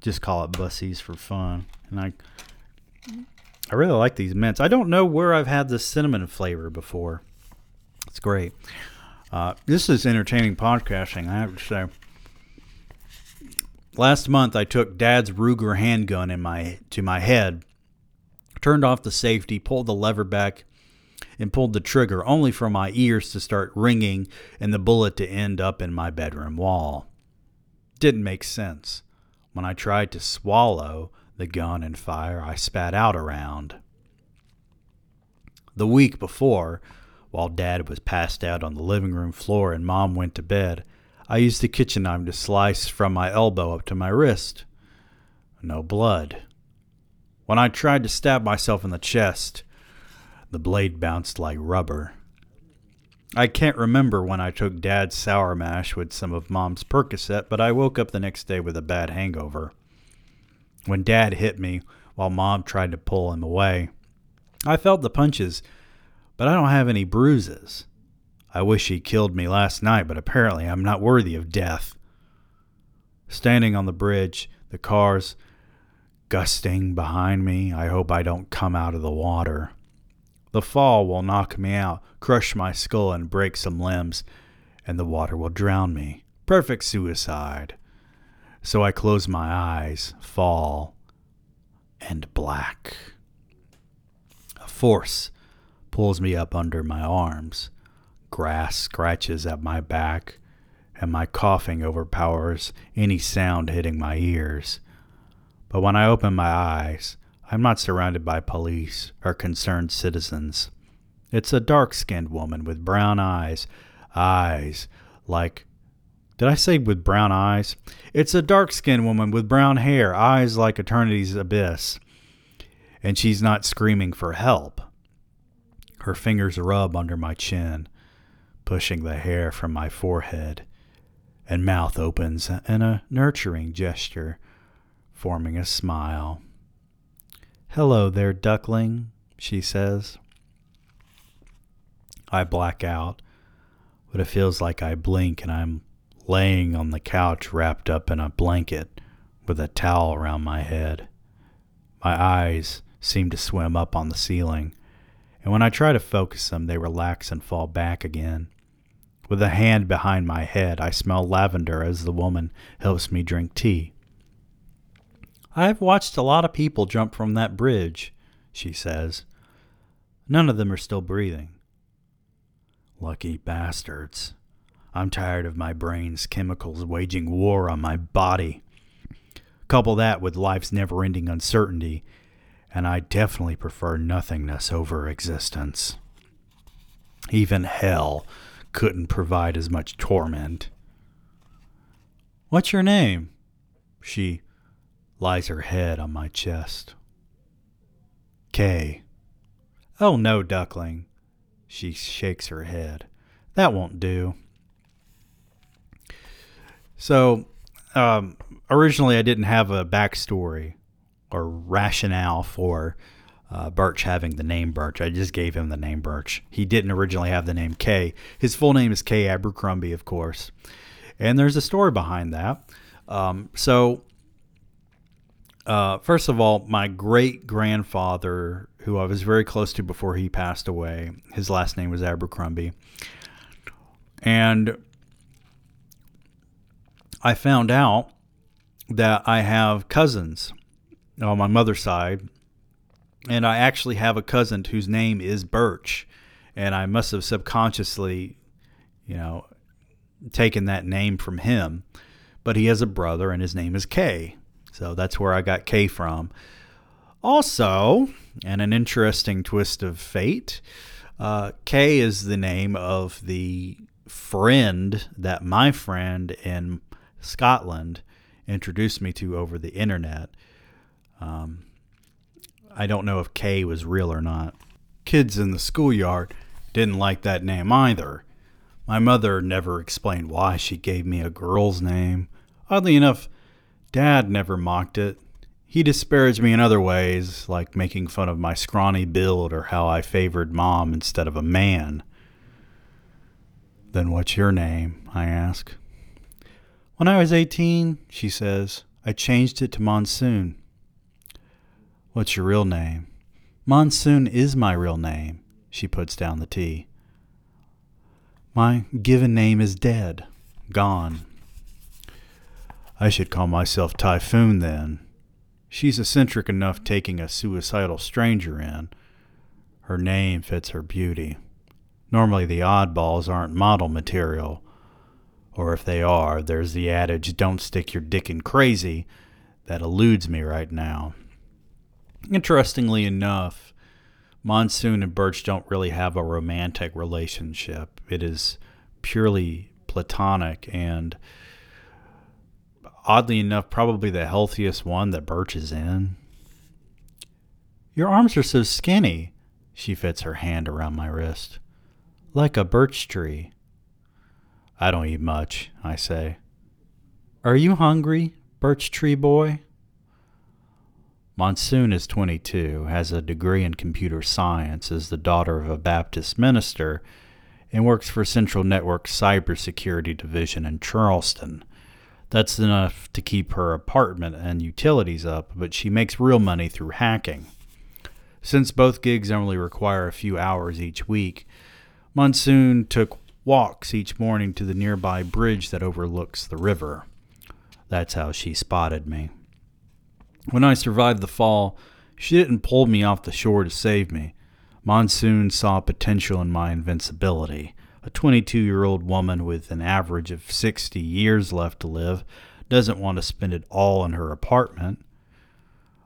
just call it Bussey's for fun, and I I really like these mints. I don't know where I've had the cinnamon flavor before. It's great. Uh, this is entertaining podcasting, I have to say. Last month, I took Dad's Ruger handgun in my to my head, turned off the safety, pulled the lever back, and pulled the trigger, only for my ears to start ringing and the bullet to end up in my bedroom wall. Didn't make sense. When I tried to swallow the gun and fire, I spat out around. The week before, while Dad was passed out on the living room floor and Mom went to bed, I used the kitchen knife to slice from my elbow up to my wrist. No blood. When I tried to stab myself in the chest, the blade bounced like rubber. I can't remember when I took Dad's sour mash with some of Mom's Percocet, but I woke up the next day with a bad hangover. When Dad hit me while Mom tried to pull him away, I felt the punches, but I don't have any bruises. I wish he killed me last night, but apparently I'm not worthy of death. Standing on the bridge, the cars gusting behind me, I hope I don't come out of the water. The fall will knock me out, crush my skull, and break some limbs, and the water will drown me. Perfect suicide. So I close my eyes, fall, and black. A force pulls me up under my arms. Grass scratches at my back, and my coughing overpowers any sound hitting my ears. But when I open my eyes, I'm not surrounded by police or concerned citizens. It's a dark skinned woman with brown eyes, eyes like. Did I say with brown eyes? It's a dark skinned woman with brown hair, eyes like eternity's abyss. And she's not screaming for help. Her fingers rub under my chin pushing the hair from my forehead, and mouth opens in a nurturing gesture, forming a smile. Hello there, duckling, she says. I black out, but it feels like I blink and I'm laying on the couch wrapped up in a blanket with a towel around my head. My eyes seem to swim up on the ceiling, and when I try to focus them, they relax and fall back again. With a hand behind my head, I smell lavender as the woman helps me drink tea. I've watched a lot of people jump from that bridge, she says. None of them are still breathing. Lucky bastards. I'm tired of my brain's chemicals waging war on my body. Couple that with life's never ending uncertainty, and I definitely prefer nothingness over existence. Even hell couldn't provide as much torment. What's your name? She lies her head on my chest. Kay. Oh no, duckling. She shakes her head. That won't do. So, um, originally I didn't have a backstory or rationale for uh, Birch having the name Birch. I just gave him the name Birch. He didn't originally have the name K. His full name is K. Abercrombie, of course. And there's a story behind that. Um, so, uh, first of all, my great grandfather, who I was very close to before he passed away, his last name was Abercrombie. And I found out that I have cousins on my mother's side, and I actually have a cousin whose name is Birch, and I must have subconsciously, you know, taken that name from him. But he has a brother, and his name is Kay, so that's where I got K from. Also, and an interesting twist of fate, uh, Kay is the name of the friend that my friend in Scotland introduced me to over the internet. Um, I don't know if K was real or not. Kids in the schoolyard didn't like that name either. My mother never explained why she gave me a girl's name. Oddly enough, Dad never mocked it. He disparaged me in other ways, like making fun of my scrawny build or how I favored mom instead of a man. Then what's your name? I ask. When I was 18, she says, I changed it to Monsoon. What's your real name? Monsoon is my real name. She puts down the tea. My given name is dead, gone. I should call myself Typhoon then. She's eccentric enough taking a suicidal stranger in. Her name fits her beauty. Normally, the oddballs aren't model material. Or if they are, there's the adage, don't stick your dick in crazy, that eludes me right now. Interestingly enough, Monsoon and Birch don't really have a romantic relationship. It is purely platonic and oddly enough, probably the healthiest one that Birch is in. Your arms are so skinny, she fits her hand around my wrist. Like a birch tree. I don't eat much, I say. Are you hungry, birch tree boy? Monsoon is 22, has a degree in computer science, is the daughter of a Baptist minister, and works for Central Network's cybersecurity division in Charleston. That's enough to keep her apartment and utilities up, but she makes real money through hacking. Since both gigs only require a few hours each week, Monsoon took walks each morning to the nearby bridge that overlooks the river. That's how she spotted me. When I survived the fall, she didn't pull me off the shore to save me. Monsoon saw potential in my invincibility. A 22 year old woman with an average of 60 years left to live doesn't want to spend it all in her apartment.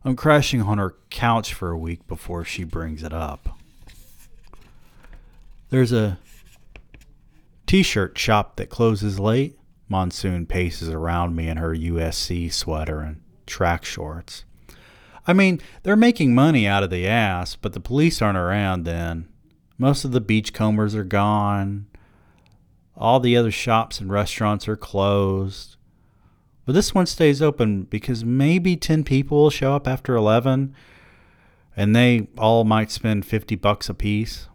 I'm crashing on her couch for a week before she brings it up. There's a t shirt shop that closes late. Monsoon paces around me in her USC sweater and track shorts. I mean, they're making money out of the ass, but the police aren't around then. Most of the beachcombers are gone. All the other shops and restaurants are closed. But this one stays open because maybe 10 people will show up after 11 and they all might spend 50 bucks a piece.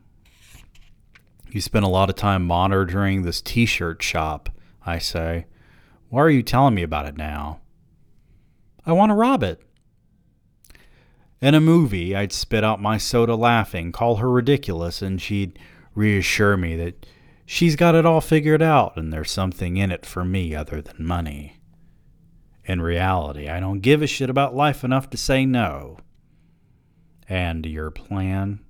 You spend a lot of time monitoring this t shirt shop, I say. Why are you telling me about it now? I want to rob it. In a movie, I'd spit out my soda laughing, call her ridiculous, and she'd reassure me that she's got it all figured out and there's something in it for me other than money. In reality, I don't give a shit about life enough to say no. And your plan?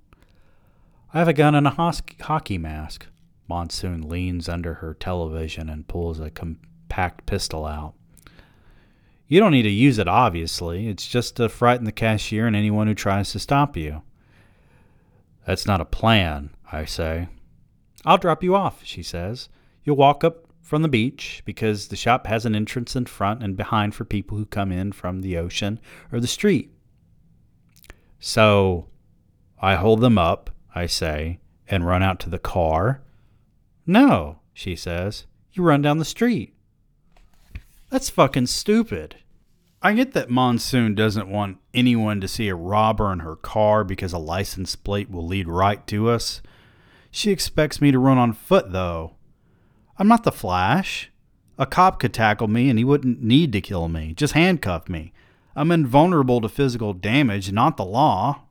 I have a gun and a hockey mask. Monsoon leans under her television and pulls a compact pistol out. You don't need to use it, obviously. It's just to frighten the cashier and anyone who tries to stop you. That's not a plan, I say. I'll drop you off, she says. You'll walk up from the beach because the shop has an entrance in front and behind for people who come in from the ocean or the street. So I hold them up, I say, and run out to the car. No, she says. You run down the street. That's fucking stupid. I get that Monsoon doesn't want anyone to see a robber in her car because a license plate will lead right to us. She expects me to run on foot, though. I'm not the Flash. A cop could tackle me and he wouldn't need to kill me, just handcuff me. I'm invulnerable to physical damage, not the law.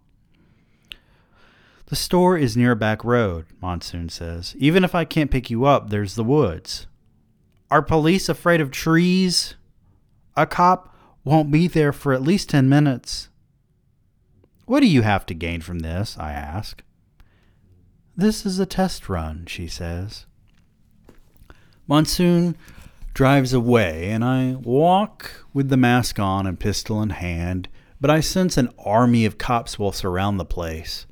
The store is near a back road, Monsoon says. Even if I can't pick you up, there's the woods. Are police afraid of trees? A cop won't be there for at least 10 minutes. What do you have to gain from this? I ask. This is a test run, she says. Monsoon drives away, and I walk with the mask on and pistol in hand, but I sense an army of cops will surround the place.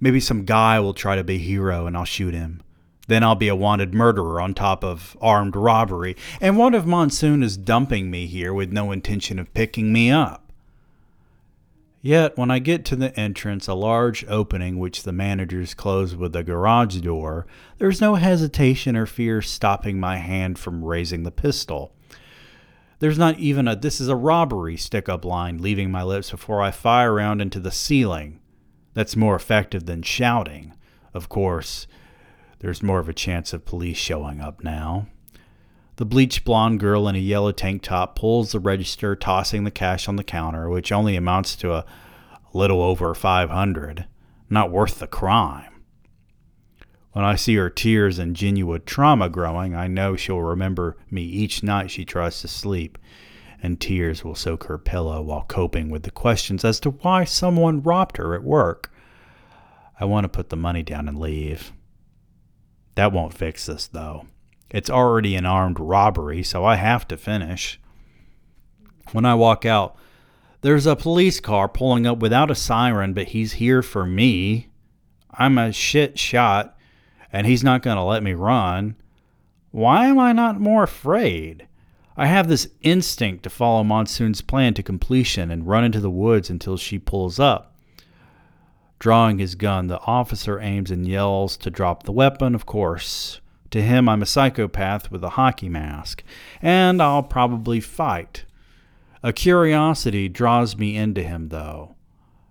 Maybe some guy will try to be hero and I'll shoot him. Then I'll be a wanted murderer on top of armed robbery, and what if Monsoon is dumping me here with no intention of picking me up? Yet, when I get to the entrance, a large opening which the managers close with a garage door, there's no hesitation or fear stopping my hand from raising the pistol. There's not even a this is a robbery stick up line leaving my lips before I fire around into the ceiling. That's more effective than shouting. Of course, there's more of a chance of police showing up now. The bleached blonde girl in a yellow tank top pulls the register, tossing the cash on the counter, which only amounts to a little over 500. Not worth the crime. When I see her tears and genuine trauma growing, I know she'll remember me each night she tries to sleep, and tears will soak her pillow while coping with the questions as to why someone robbed her at work. I want to put the money down and leave. That won't fix this, though. It's already an armed robbery, so I have to finish. When I walk out, there's a police car pulling up without a siren, but he's here for me. I'm a shit shot, and he's not going to let me run. Why am I not more afraid? I have this instinct to follow Monsoon's plan to completion and run into the woods until she pulls up. Drawing his gun, the officer aims and yells to drop the weapon, of course. To him, I'm a psychopath with a hockey mask, and I'll probably fight. A curiosity draws me into him, though.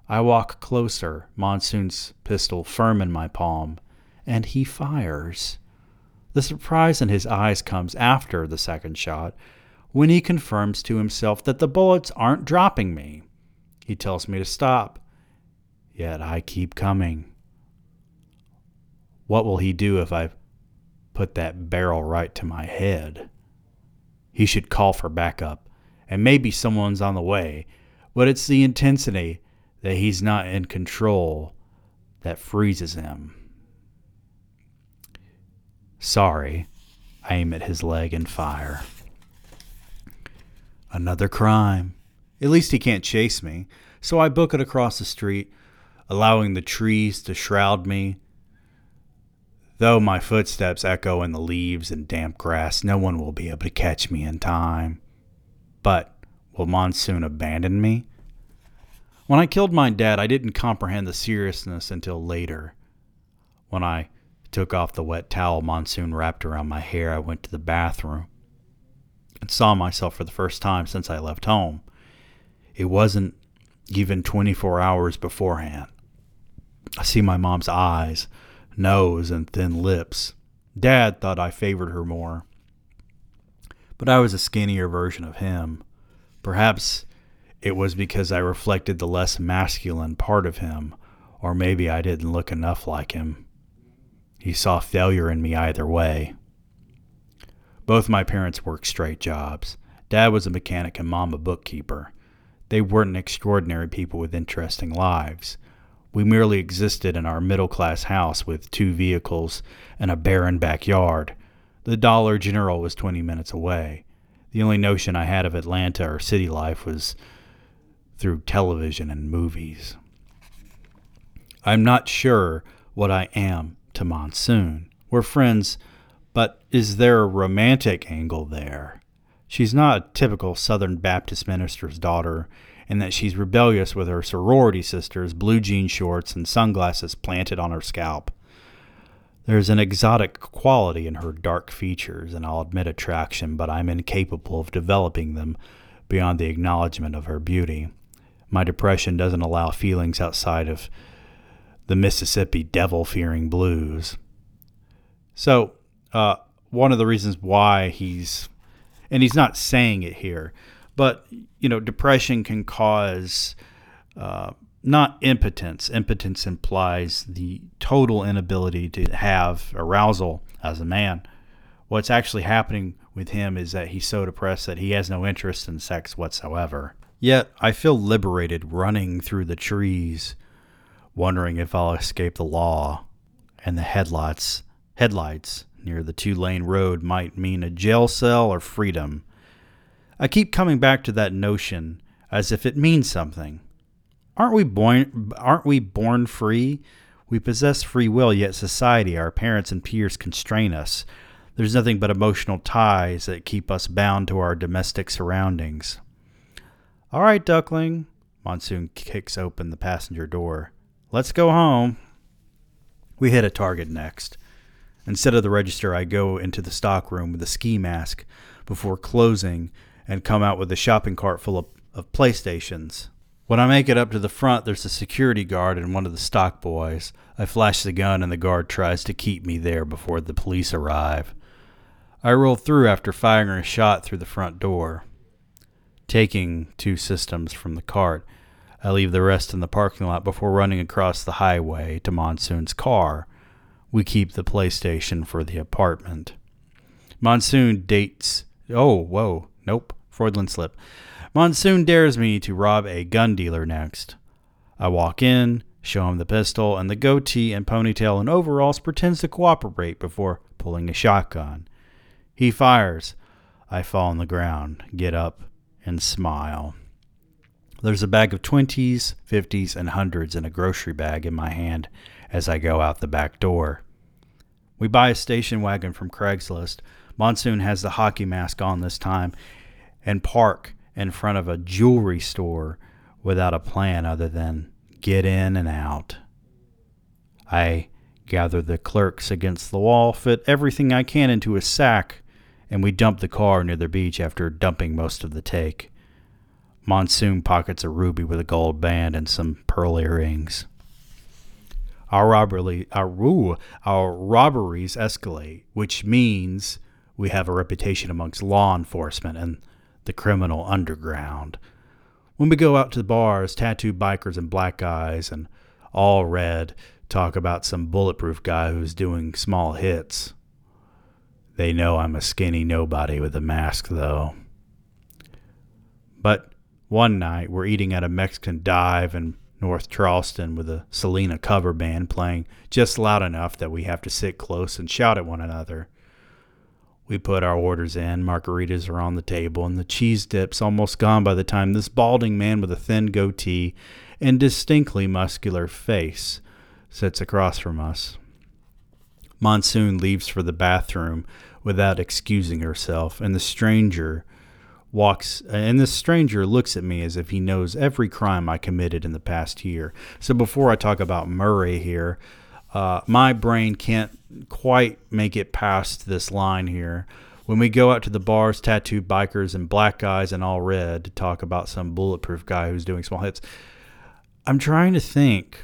I walk closer, Monsoon's pistol firm in my palm, and he fires. The surprise in his eyes comes after the second shot, when he confirms to himself that the bullets aren't dropping me. He tells me to stop, yet I keep coming. What will he do if I put that barrel right to my head. He should call for backup, and maybe someone's on the way, but it's the intensity that he's not in control that freezes him. Sorry, I aim at his leg and fire. Another crime. At least he can't chase me, so I book it across the street, allowing the trees to shroud me Though my footsteps echo in the leaves and damp grass, no one will be able to catch me in time. But will Monsoon abandon me? When I killed my dad, I didn't comprehend the seriousness until later. When I took off the wet towel Monsoon wrapped around my hair, I went to the bathroom and saw myself for the first time since I left home. It wasn't even 24 hours beforehand. I see my mom's eyes nose, and thin lips. Dad thought I favored her more. But I was a skinnier version of him. Perhaps it was because I reflected the less masculine part of him, or maybe I didn't look enough like him. He saw failure in me either way. Both my parents worked straight jobs. Dad was a mechanic and mom a bookkeeper. They weren't extraordinary people with interesting lives. We merely existed in our middle class house with two vehicles and a barren backyard. The Dollar General was 20 minutes away. The only notion I had of Atlanta or city life was through television and movies. I'm not sure what I am to Monsoon. We're friends, but is there a romantic angle there? She's not a typical Southern Baptist minister's daughter, and that she's rebellious with her sorority sisters' blue jean shorts and sunglasses planted on her scalp. There's an exotic quality in her dark features, and I'll admit attraction, but I'm incapable of developing them beyond the acknowledgement of her beauty. My depression doesn't allow feelings outside of the Mississippi devil fearing blues. So, uh, one of the reasons why he's, and he's not saying it here, but, you know, depression can cause uh, not impotence. Impotence implies the total inability to have arousal as a man. What's actually happening with him is that he's so depressed that he has no interest in sex whatsoever. Yet I feel liberated running through the trees, wondering if I'll escape the law, and the headlights headlights near the two-lane road might mean a jail cell or freedom. I keep coming back to that notion as if it means something. Aren't we born aren't we born free? We possess free will, yet society, our parents and peers constrain us. There's nothing but emotional ties that keep us bound to our domestic surroundings. All right, duckling. Monsoon kicks open the passenger door. Let's go home. We hit a target next. Instead of the register, I go into the stock room with a ski mask before closing and come out with a shopping cart full of, of PlayStations. When I make it up to the front, there's a security guard and one of the stock boys. I flash the gun, and the guard tries to keep me there before the police arrive. I roll through after firing a shot through the front door. Taking two systems from the cart, I leave the rest in the parking lot before running across the highway to Monsoon's car. We keep the PlayStation for the apartment. Monsoon dates. Oh, whoa. Nope. Freudian slip. Monsoon dares me to rob a gun dealer next. I walk in, show him the pistol, and the goatee and ponytail and overalls pretends to cooperate before pulling a shotgun. He fires. I fall on the ground, get up, and smile. There's a bag of 20s, 50s, and 100s in a grocery bag in my hand as I go out the back door. We buy a station wagon from Craigslist. Monsoon has the hockey mask on this time and park in front of a jewelry store without a plan other than get in and out. I gather the clerks against the wall, fit everything I can into a sack, and we dump the car near the beach after dumping most of the take. Monsoon pockets a ruby with a gold band and some pearl earrings. Our robbery, our, our robberies escalate, which means we have a reputation amongst law enforcement and the criminal underground. When we go out to the bars, tattooed bikers and black guys and all red talk about some bulletproof guy who's doing small hits. They know I'm a skinny nobody with a mask, though. But one night, we're eating at a Mexican dive in North Charleston with a Selena cover band playing just loud enough that we have to sit close and shout at one another. We put our orders in, margaritas are on the table, and the cheese dip's almost gone by the time this balding man with a thin goatee and distinctly muscular face sits across from us. Monsoon leaves for the bathroom without excusing herself, and the stranger walks and this stranger looks at me as if he knows every crime I committed in the past year. So before I talk about Murray here, uh, my brain can't quite make it past this line here. When we go out to the bars, tattooed bikers and black guys in all red to talk about some bulletproof guy who's doing small hits, I'm trying to think.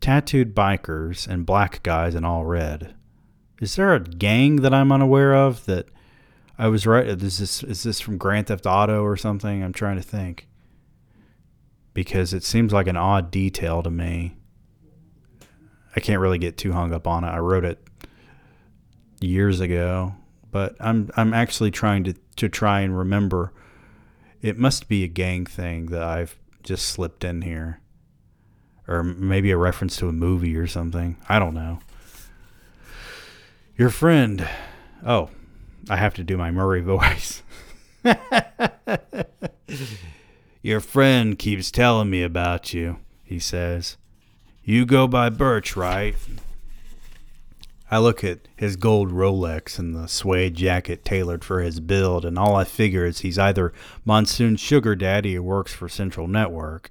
Tattooed bikers and black guys in all red. Is there a gang that I'm unaware of that I was right? Is this is this from Grand Theft Auto or something? I'm trying to think because it seems like an odd detail to me. I can't really get too hung up on it. I wrote it years ago, but I'm I'm actually trying to to try and remember. It must be a gang thing that I've just slipped in here, or maybe a reference to a movie or something. I don't know. Your friend. Oh, I have to do my Murray *laughs* voice. *laughs* Your friend keeps telling me about you, he says. You go by Birch, right? I look at his gold Rolex and the suede jacket tailored for his build, and all I figure is he's either Monsoon's sugar daddy or works for Central Network.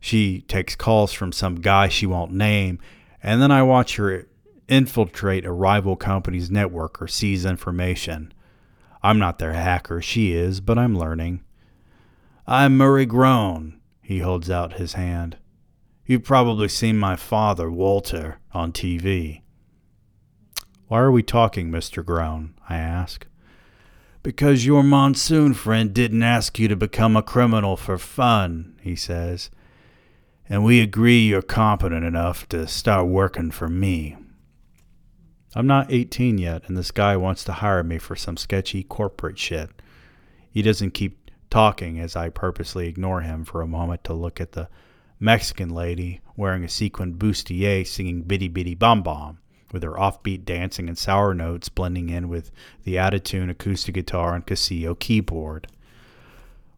She takes calls from some guy she won't name, and then I watch her infiltrate a rival company's network or seize information. I'm not their hacker, she is, but I'm learning. I'm Murray Groan. He holds out his hand. You've probably seen my father, Walter, on TV. Why are we talking, Mr. Groan? I ask. Because your monsoon friend didn't ask you to become a criminal for fun, he says. And we agree you're competent enough to start working for me. I'm not 18 yet, and this guy wants to hire me for some sketchy corporate shit. He doesn't keep talking as I purposely ignore him for a moment to look at the Mexican lady wearing a sequined bustier singing Bidi Bidi Bom Bom, with her offbeat dancing and sour notes blending in with the out-of-tune acoustic guitar and Casio keyboard.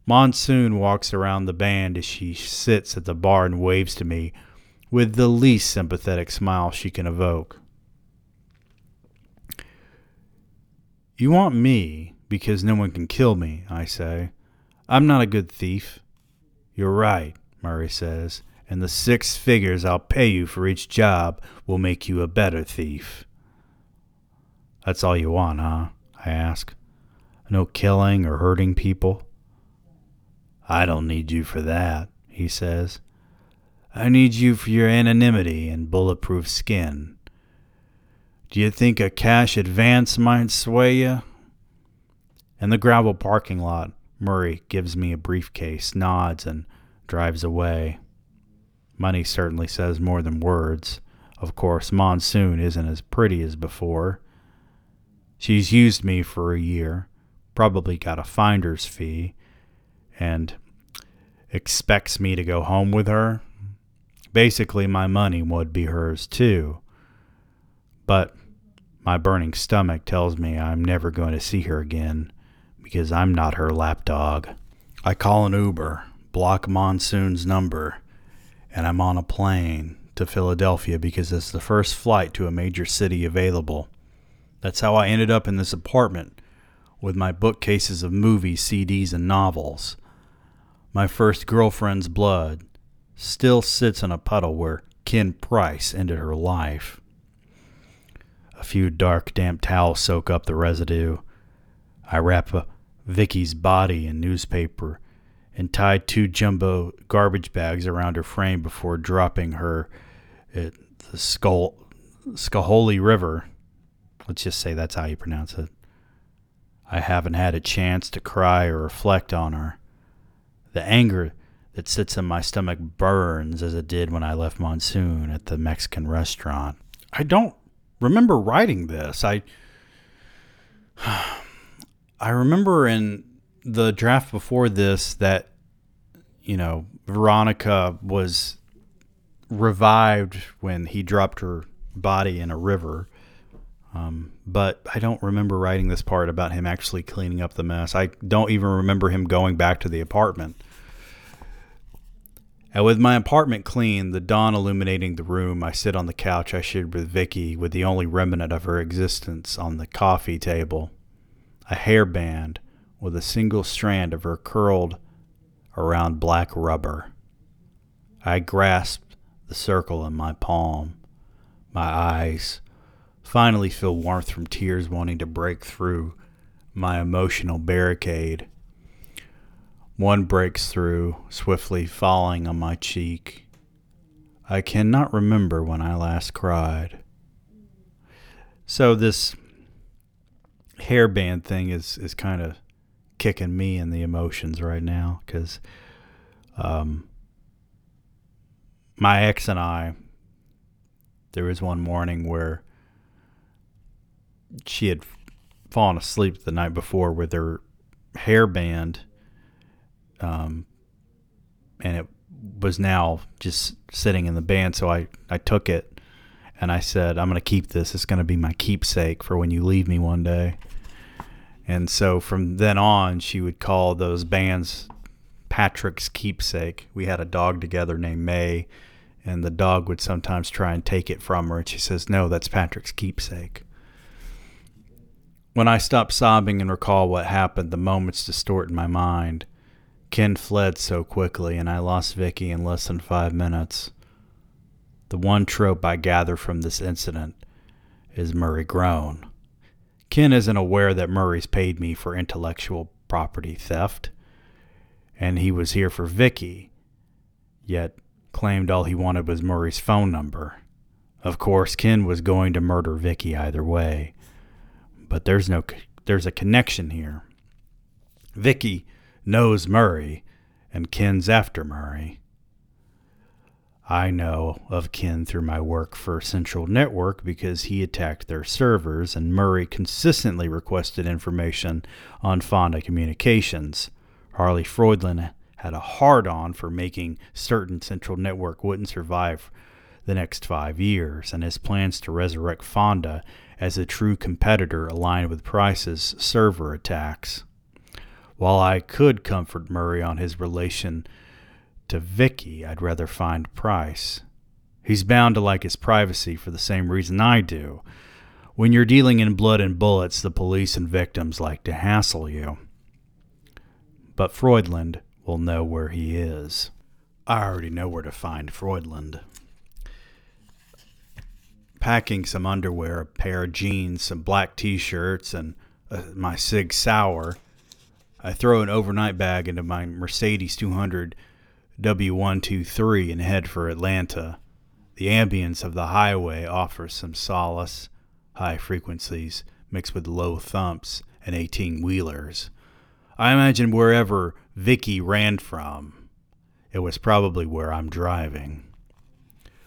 Monsoon walks around the band as she sits at the bar and waves to me with the least sympathetic smile she can evoke. You want me because no one can kill me, I say. I'm not a good thief. You're right, Murray says, and the six figures I'll pay you for each job will make you a better thief. That's all you want, huh? I ask. No killing or hurting people? I don't need you for that, he says. I need you for your anonymity and bulletproof skin. Do you think a cash advance might sway you? In the gravel parking lot, Murray gives me a briefcase, nods, and drives away. Money certainly says more than words. Of course, Monsoon isn't as pretty as before. She's used me for a year, probably got a finder's fee, and expects me to go home with her. Basically, my money would be hers too. But my burning stomach tells me I'm never going to see her again because I'm not her lapdog. I call an Uber, block Monsoon's number, and I'm on a plane to Philadelphia because it's the first flight to a major city available. That's how I ended up in this apartment with my bookcases of movies, CDs, and novels. My first girlfriend's blood still sits in a puddle where Ken Price ended her life. A few dark, damp towels soak up the residue. I wrap Vicky's body in newspaper and tied two jumbo garbage bags around her frame before dropping her at the Skull River. Let's just say that's how you pronounce it. I haven't had a chance to cry or reflect on her. The anger that sits in my stomach burns as it did when I left Monsoon at the Mexican restaurant. I don't remember writing this. I *sighs* I remember in the draft before this that you know Veronica was revived when he dropped her body in a river. Um, but I don't remember writing this part about him actually cleaning up the mess. I don't even remember him going back to the apartment. And with my apartment clean, the dawn illuminating the room, I sit on the couch I shared with Vicky, with the only remnant of her existence on the coffee table, a hairband with a single strand of her curled around black rubber. I grasp the circle in my palm. My eyes finally feel warmth from tears wanting to break through my emotional barricade. One breaks through, swiftly falling on my cheek. I cannot remember when I last cried. So this hairband thing is is kind of kicking me in the emotions right now because um, my ex and I, there was one morning where she had fallen asleep the night before with her hairband um, and it was now just sitting in the band. So I, I took it and I said, I'm going to keep this. It's going to be my keepsake for when you leave me one day. And so from then on, she would call those bands Patrick's keepsake. We had a dog together named May, and the dog would sometimes try and take it from her. And she says, No, that's Patrick's keepsake. When I stop sobbing and recall what happened, the moments distort in my mind. Ken fled so quickly, and I lost Vicky in less than five minutes. The one trope I gather from this incident is Murray Groan. Ken isn't aware that Murray's paid me for intellectual property theft, and he was here for Vicky, yet claimed all he wanted was Murray's phone number. Of course, Ken was going to murder Vicky either way, but there's no there's a connection here. Vicky knows Murray, and Ken's after Murray. I know of Ken through my work for Central Network because he attacked their servers, and Murray consistently requested information on Fonda Communications. Harley Freudlin had a hard on for making certain Central Network wouldn't survive the next five years, and his plans to resurrect Fonda as a true competitor aligned with Price's server attacks. While I could comfort Murray on his relation to Vicky, I'd rather find Price. He's bound to like his privacy for the same reason I do. When you're dealing in blood and bullets, the police and victims like to hassle you. But Freudland will know where he is. I already know where to find Freudland. Packing some underwear, a pair of jeans, some black t shirts, and uh, my Sig Sauer, I throw an overnight bag into my Mercedes 200 W123 and head for Atlanta. The ambience of the highway offers some solace, high frequencies mixed with low thumps and 18 wheelers. I imagine wherever Vicky ran from, it was probably where I'm driving.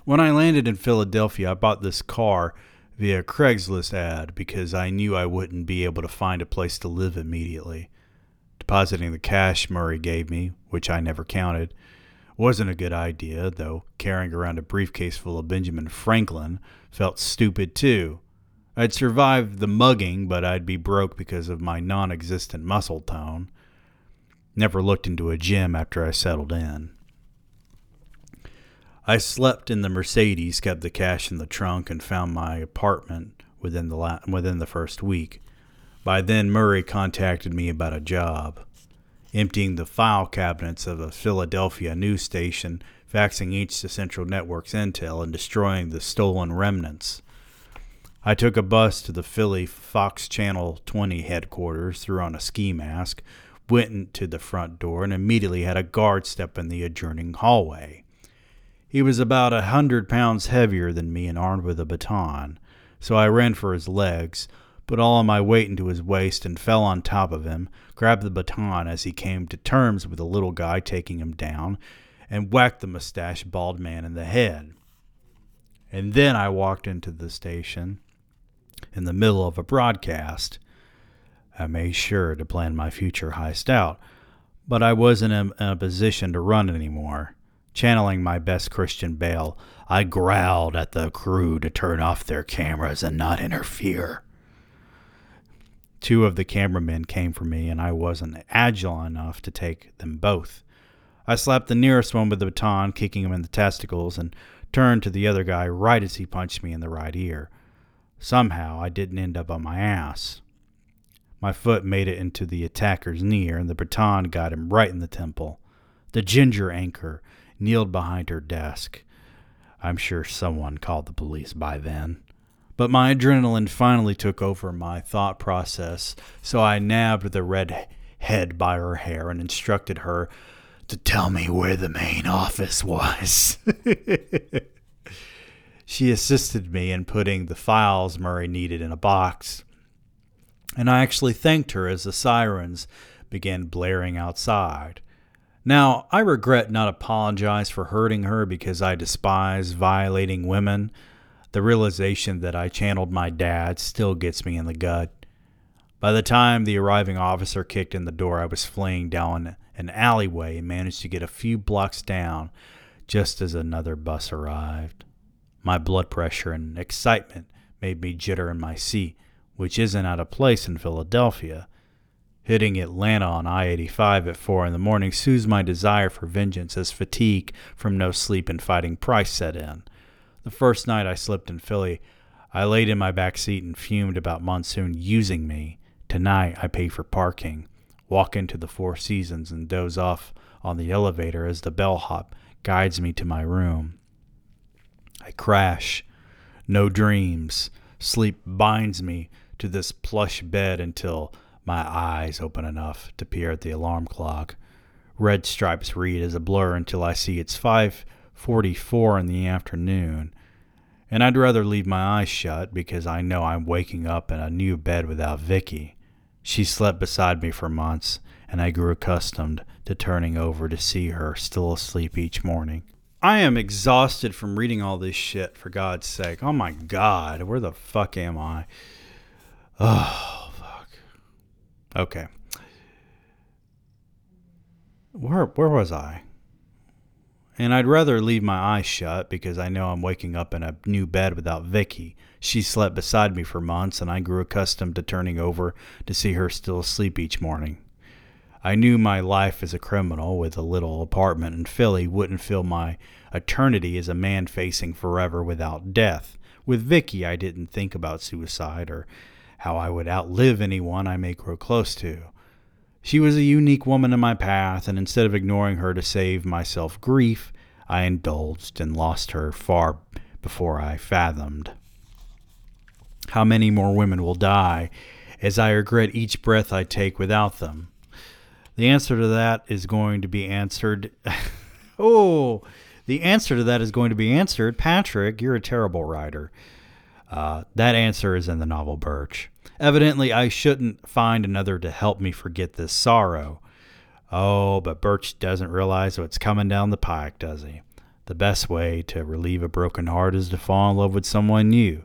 When I landed in Philadelphia, I bought this car via Craigslist ad because I knew I wouldn't be able to find a place to live immediately. Depositing the cash Murray gave me, which I never counted, wasn't a good idea, though carrying around a briefcase full of Benjamin Franklin felt stupid too. I'd survived the mugging, but I'd be broke because of my non existent muscle tone. Never looked into a gym after I settled in. I slept in the Mercedes, kept the cash in the trunk, and found my apartment within the la- within the first week. By then, Murray contacted me about a job emptying the file cabinets of a Philadelphia news station, faxing each to Central Network's intel, and destroying the stolen remnants. I took a bus to the Philly Fox Channel 20 headquarters, threw on a ski mask, went to the front door, and immediately had a guard step in the adjoining hallway. He was about a hundred pounds heavier than me and armed with a baton, so I ran for his legs, put all my weight into his waist, and fell on top of him, grabbed the baton as he came to terms with the little guy taking him down, and whacked the mustached bald man in the head. And then I walked into the station in the middle of a broadcast. I made sure to plan my future heist out, but I wasn't in a position to run anymore. Channeling my best Christian Bale, I growled at the crew to turn off their cameras and not interfere. Two of the cameramen came for me, and I wasn't agile enough to take them both. I slapped the nearest one with the baton, kicking him in the testicles, and turned to the other guy right as he punched me in the right ear. Somehow, I didn't end up on my ass. My foot made it into the attacker's knee, and the baton got him right in the temple. The ginger anchor kneeled behind her desk. I'm sure someone called the police by then. But my adrenaline finally took over my thought process, so I nabbed the red head by her hair and instructed her to tell me where the main office was. *laughs* she assisted me in putting the files Murray needed in a box, and I actually thanked her as the sirens began blaring outside. Now, I regret not apologize for hurting her because I despise violating women the realization that I channeled my dad still gets me in the gut. By the time the arriving officer kicked in the door, I was fleeing down an alleyway and managed to get a few blocks down just as another bus arrived. My blood pressure and excitement made me jitter in my seat, which isn't out of place in Philadelphia. Hitting Atlanta on I 85 at 4 in the morning soothes my desire for vengeance as fatigue from no sleep and fighting Price set in. The first night I slept in Philly, I laid in my back seat and fumed about Monsoon using me. Tonight I pay for parking, walk into the Four Seasons, and doze off on the elevator as the bellhop guides me to my room. I crash. No dreams. Sleep binds me to this plush bed until my eyes open enough to peer at the alarm clock. Red stripes read as a blur until I see it's 5:44 in the afternoon. And I'd rather leave my eyes shut because I know I'm waking up in a new bed without Vicky. She slept beside me for months, and I grew accustomed to turning over to see her still asleep each morning. I am exhausted from reading all this shit, for God's sake. Oh my God, where the fuck am I? Oh, fuck. Okay. Where, where was I? And I'd rather leave my eyes shut because I know I'm waking up in a new bed without Vicky. She slept beside me for months, and I grew accustomed to turning over to see her still asleep each morning. I knew my life as a criminal with a little apartment in Philly wouldn't fill my eternity as a man facing forever without death. With Vicky, I didn't think about suicide or how I would outlive anyone I may grow close to. She was a unique woman in my path, and instead of ignoring her to save myself grief, I indulged and lost her far before I fathomed. How many more women will die as I regret each breath I take without them? The answer to that is going to be answered. *laughs* oh, the answer to that is going to be answered. Patrick, you're a terrible writer. Uh, that answer is in the novel Birch. Evidently, I shouldn't find another to help me forget this sorrow. Oh, but Birch doesn't realize what's coming down the pike, does he? The best way to relieve a broken heart is to fall in love with someone new.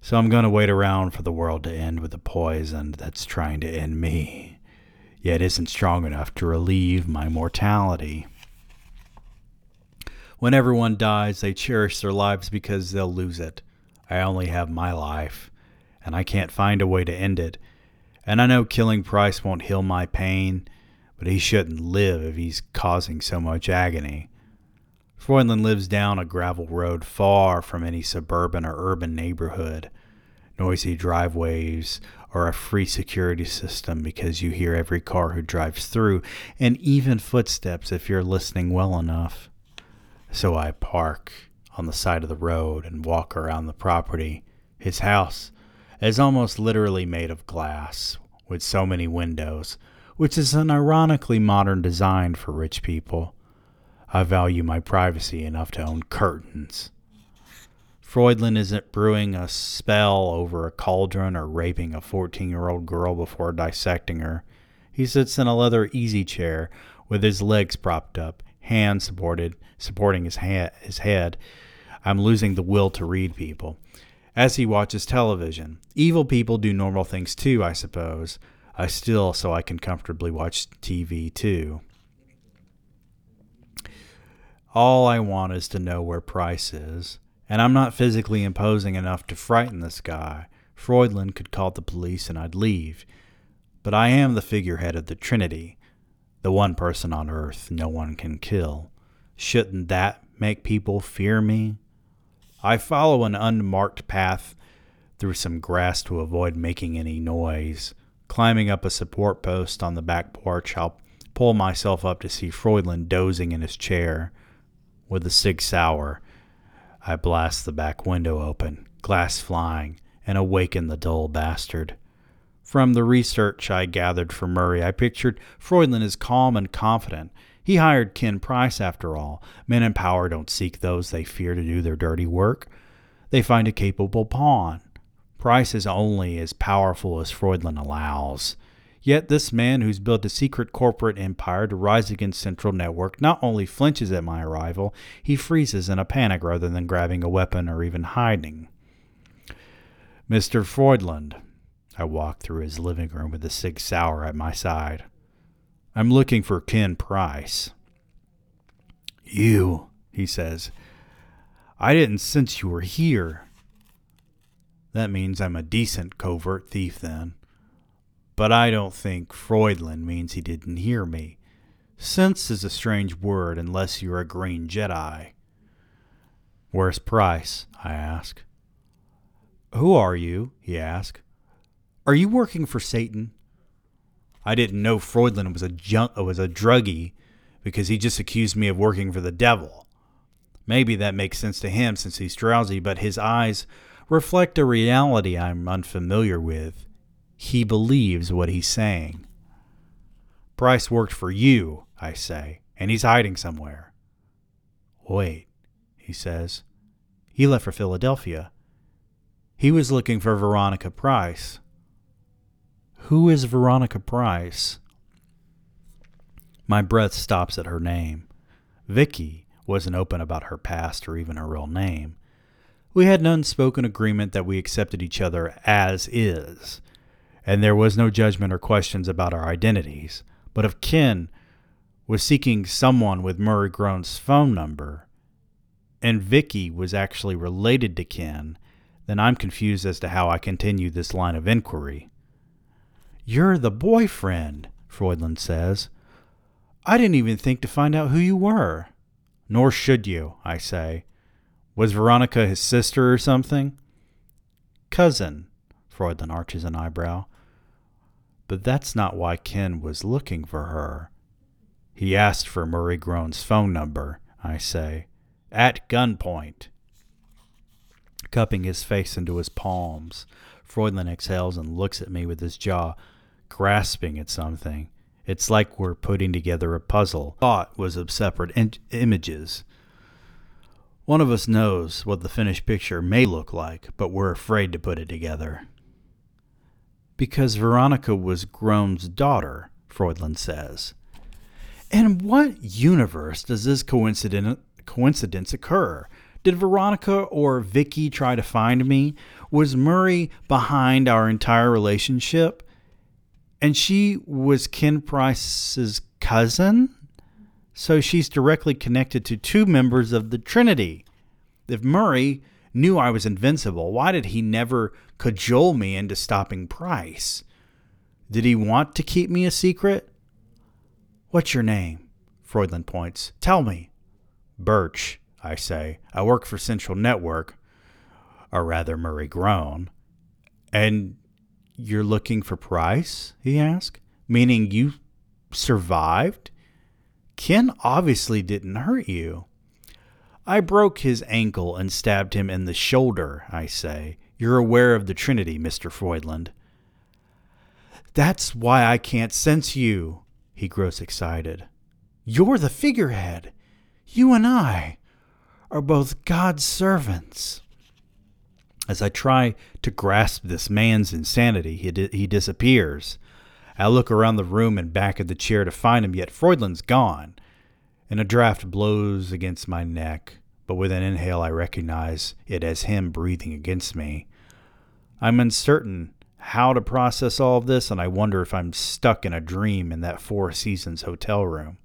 So I'm going to wait around for the world to end with the poison that's trying to end me, yet isn't strong enough to relieve my mortality. When everyone dies, they cherish their lives because they'll lose it. I only have my life, and I can't find a way to end it. And I know killing Price won't heal my pain, but he shouldn't live if he's causing so much agony. Freudlin lives down a gravel road far from any suburban or urban neighborhood. Noisy driveways or a free security system because you hear every car who drives through, and even footsteps if you're listening well enough. So I park on the side of the road and walk around the property. His house is almost literally made of glass, with so many windows, which is an ironically modern design for rich people. I value my privacy enough to own curtains. Freudlin isn't brewing a spell over a cauldron or raping a 14 year old girl before dissecting her. He sits in a leather easy chair with his legs propped up, hands supported, supporting his, ha- his head. I'm losing the will to read people. As he watches television, evil people do normal things too, I suppose. I still, so I can comfortably watch TV too. All I want is to know where Price is, and I'm not physically imposing enough to frighten this guy. Freudlin could call the police and I'd leave. But I am the figurehead of the Trinity, the one person on earth no one can kill. Shouldn't that make people fear me? I follow an unmarked path through some grass to avoid making any noise. Climbing up a support post on the back porch, I'll pull myself up to see Freudlin dozing in his chair. With a Sig Sauer, I blast the back window open, glass flying, and awaken the dull bastard. From the research I gathered from Murray, I pictured Freudlin as calm and confident. He hired Ken Price, after all. Men in power don't seek those they fear to do their dirty work. They find a capable pawn. Price is only as powerful as Freudlin allows. Yet this man who's built a secret corporate empire to rise against Central Network not only flinches at my arrival, he freezes in a panic rather than grabbing a weapon or even hiding. Mr. Freudland, I walk through his living room with a Sig Sauer at my side. I'm looking for Ken Price. You, he says. I didn't sense you were here. That means I'm a decent covert thief then. But I don't think Freudland means he didn't hear me. Sense is a strange word unless you're a green Jedi. Where's Price? I ask. Who are you? he asks. Are you working for Satan? I didn't know Freudlin was a junk, was a druggie because he just accused me of working for the devil. Maybe that makes sense to him since he's drowsy, but his eyes reflect a reality I'm unfamiliar with, he believes what he's saying. Price worked for you, I say, and he's hiding somewhere. Wait, he says. He left for Philadelphia. He was looking for Veronica Price. Who is Veronica Price? My breath stops at her name. Vicky wasn't open about her past or even her real name. We had an unspoken agreement that we accepted each other as is, and there was no judgment or questions about our identities. But if Ken was seeking someone with Murray Groan's phone number, and Vicky was actually related to Ken, then I'm confused as to how I continue this line of inquiry. You're the boyfriend, Freudland says. I didn't even think to find out who you were. Nor should you, I say. Was Veronica his sister or something? Cousin, Freudland arches an eyebrow. But that's not why Ken was looking for her. He asked for Murray Groan's phone number, I say, at gunpoint. Cupping his face into his palms, Freudland exhales and looks at me with his jaw grasping at something. It's like we're putting together a puzzle. Thought was of separate in- images. One of us knows what the finished picture may look like, but we're afraid to put it together. Because Veronica was Groan's daughter, Freudland says. In what universe does this coincidence occur? Did Veronica or Vicky try to find me? Was Murray behind our entire relationship? and she was Ken Price's cousin. So she's directly connected to two members of the Trinity. If Murray knew I was invincible, why did he never cajole me into stopping Price? Did he want to keep me a secret? What's your name? Freudland points. Tell me. Birch, I say. I work for Central Network, or rather, Murray Groan. And you're looking for Price? he asked. Meaning you survived? Ken obviously didn't hurt you. I broke his ankle and stabbed him in the shoulder, I say. You're aware of the Trinity, Mr. Freudland. That's why I can't sense you, he grows excited. You're the figurehead. You and I are both God's servants. As I try to grasp this man's insanity, he, di- he disappears. I look around the room and back of the chair to find him, yet Freudland's gone, and a draft blows against my neck. But with an inhale, I recognize it as him breathing against me. I'm uncertain how to process all of this, and I wonder if I'm stuck in a dream in that Four Seasons hotel room.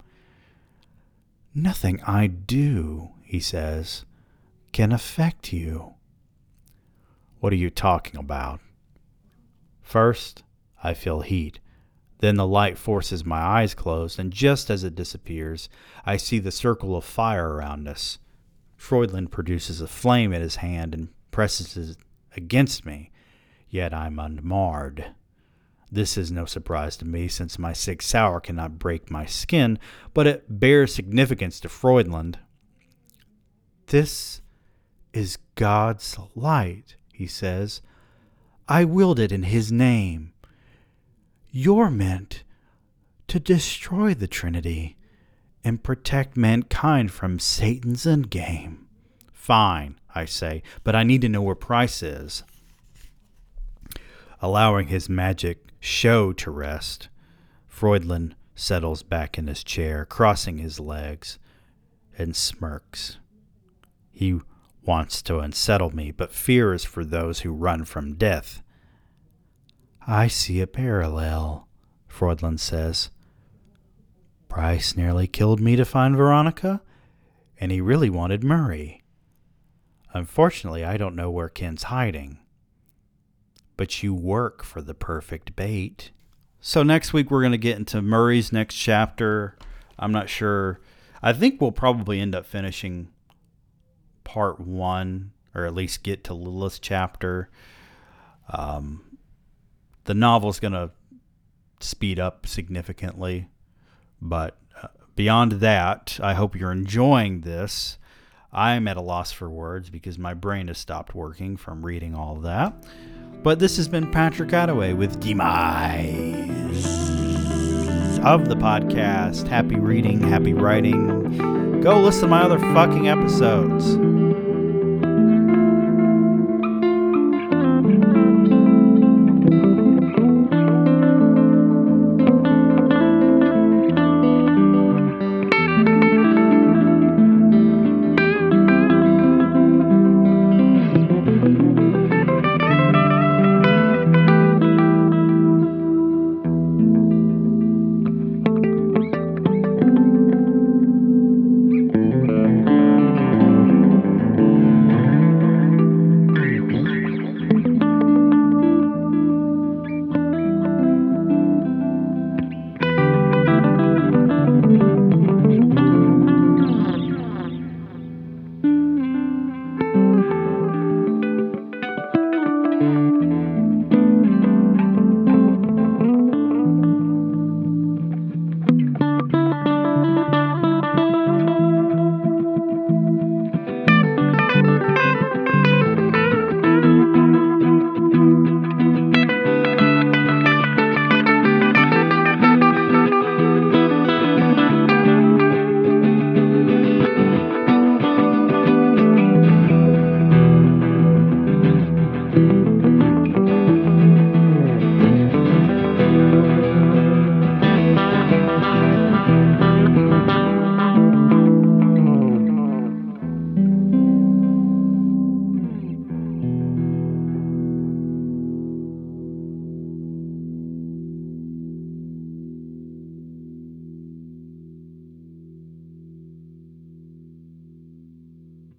Nothing I do, he says, can affect you. What are you talking about? First, I feel heat. Then the light forces my eyes closed, and just as it disappears, I see the circle of fire around us. Freudland produces a flame in his hand and presses it against me, yet I'm unmarred. This is no surprise to me, since my Sig Sauer cannot break my skin, but it bears significance to Freudland. This is God's light he says. I willed it in his name. You're meant to destroy the Trinity and protect mankind from Satan's endgame. Fine, I say, but I need to know where Price is. Allowing his magic show to rest, Freudland settles back in his chair, crossing his legs, and smirks. He wants to unsettle me, but fear is for those who run from death. I see a parallel, Freudland says. Price nearly killed me to find Veronica, and he really wanted Murray. Unfortunately, I don't know where Ken's hiding. But you work for the perfect bait. So, next week we're going to get into Murray's next chapter. I'm not sure. I think we'll probably end up finishing part one, or at least get to Lilith's chapter. Um, the novel's going to speed up significantly, but uh, beyond that, I hope you're enjoying this. I'm at a loss for words because my brain has stopped working from reading all that. But this has been Patrick Attaway with Demise of the podcast. Happy reading, happy writing. Go listen to my other fucking episodes.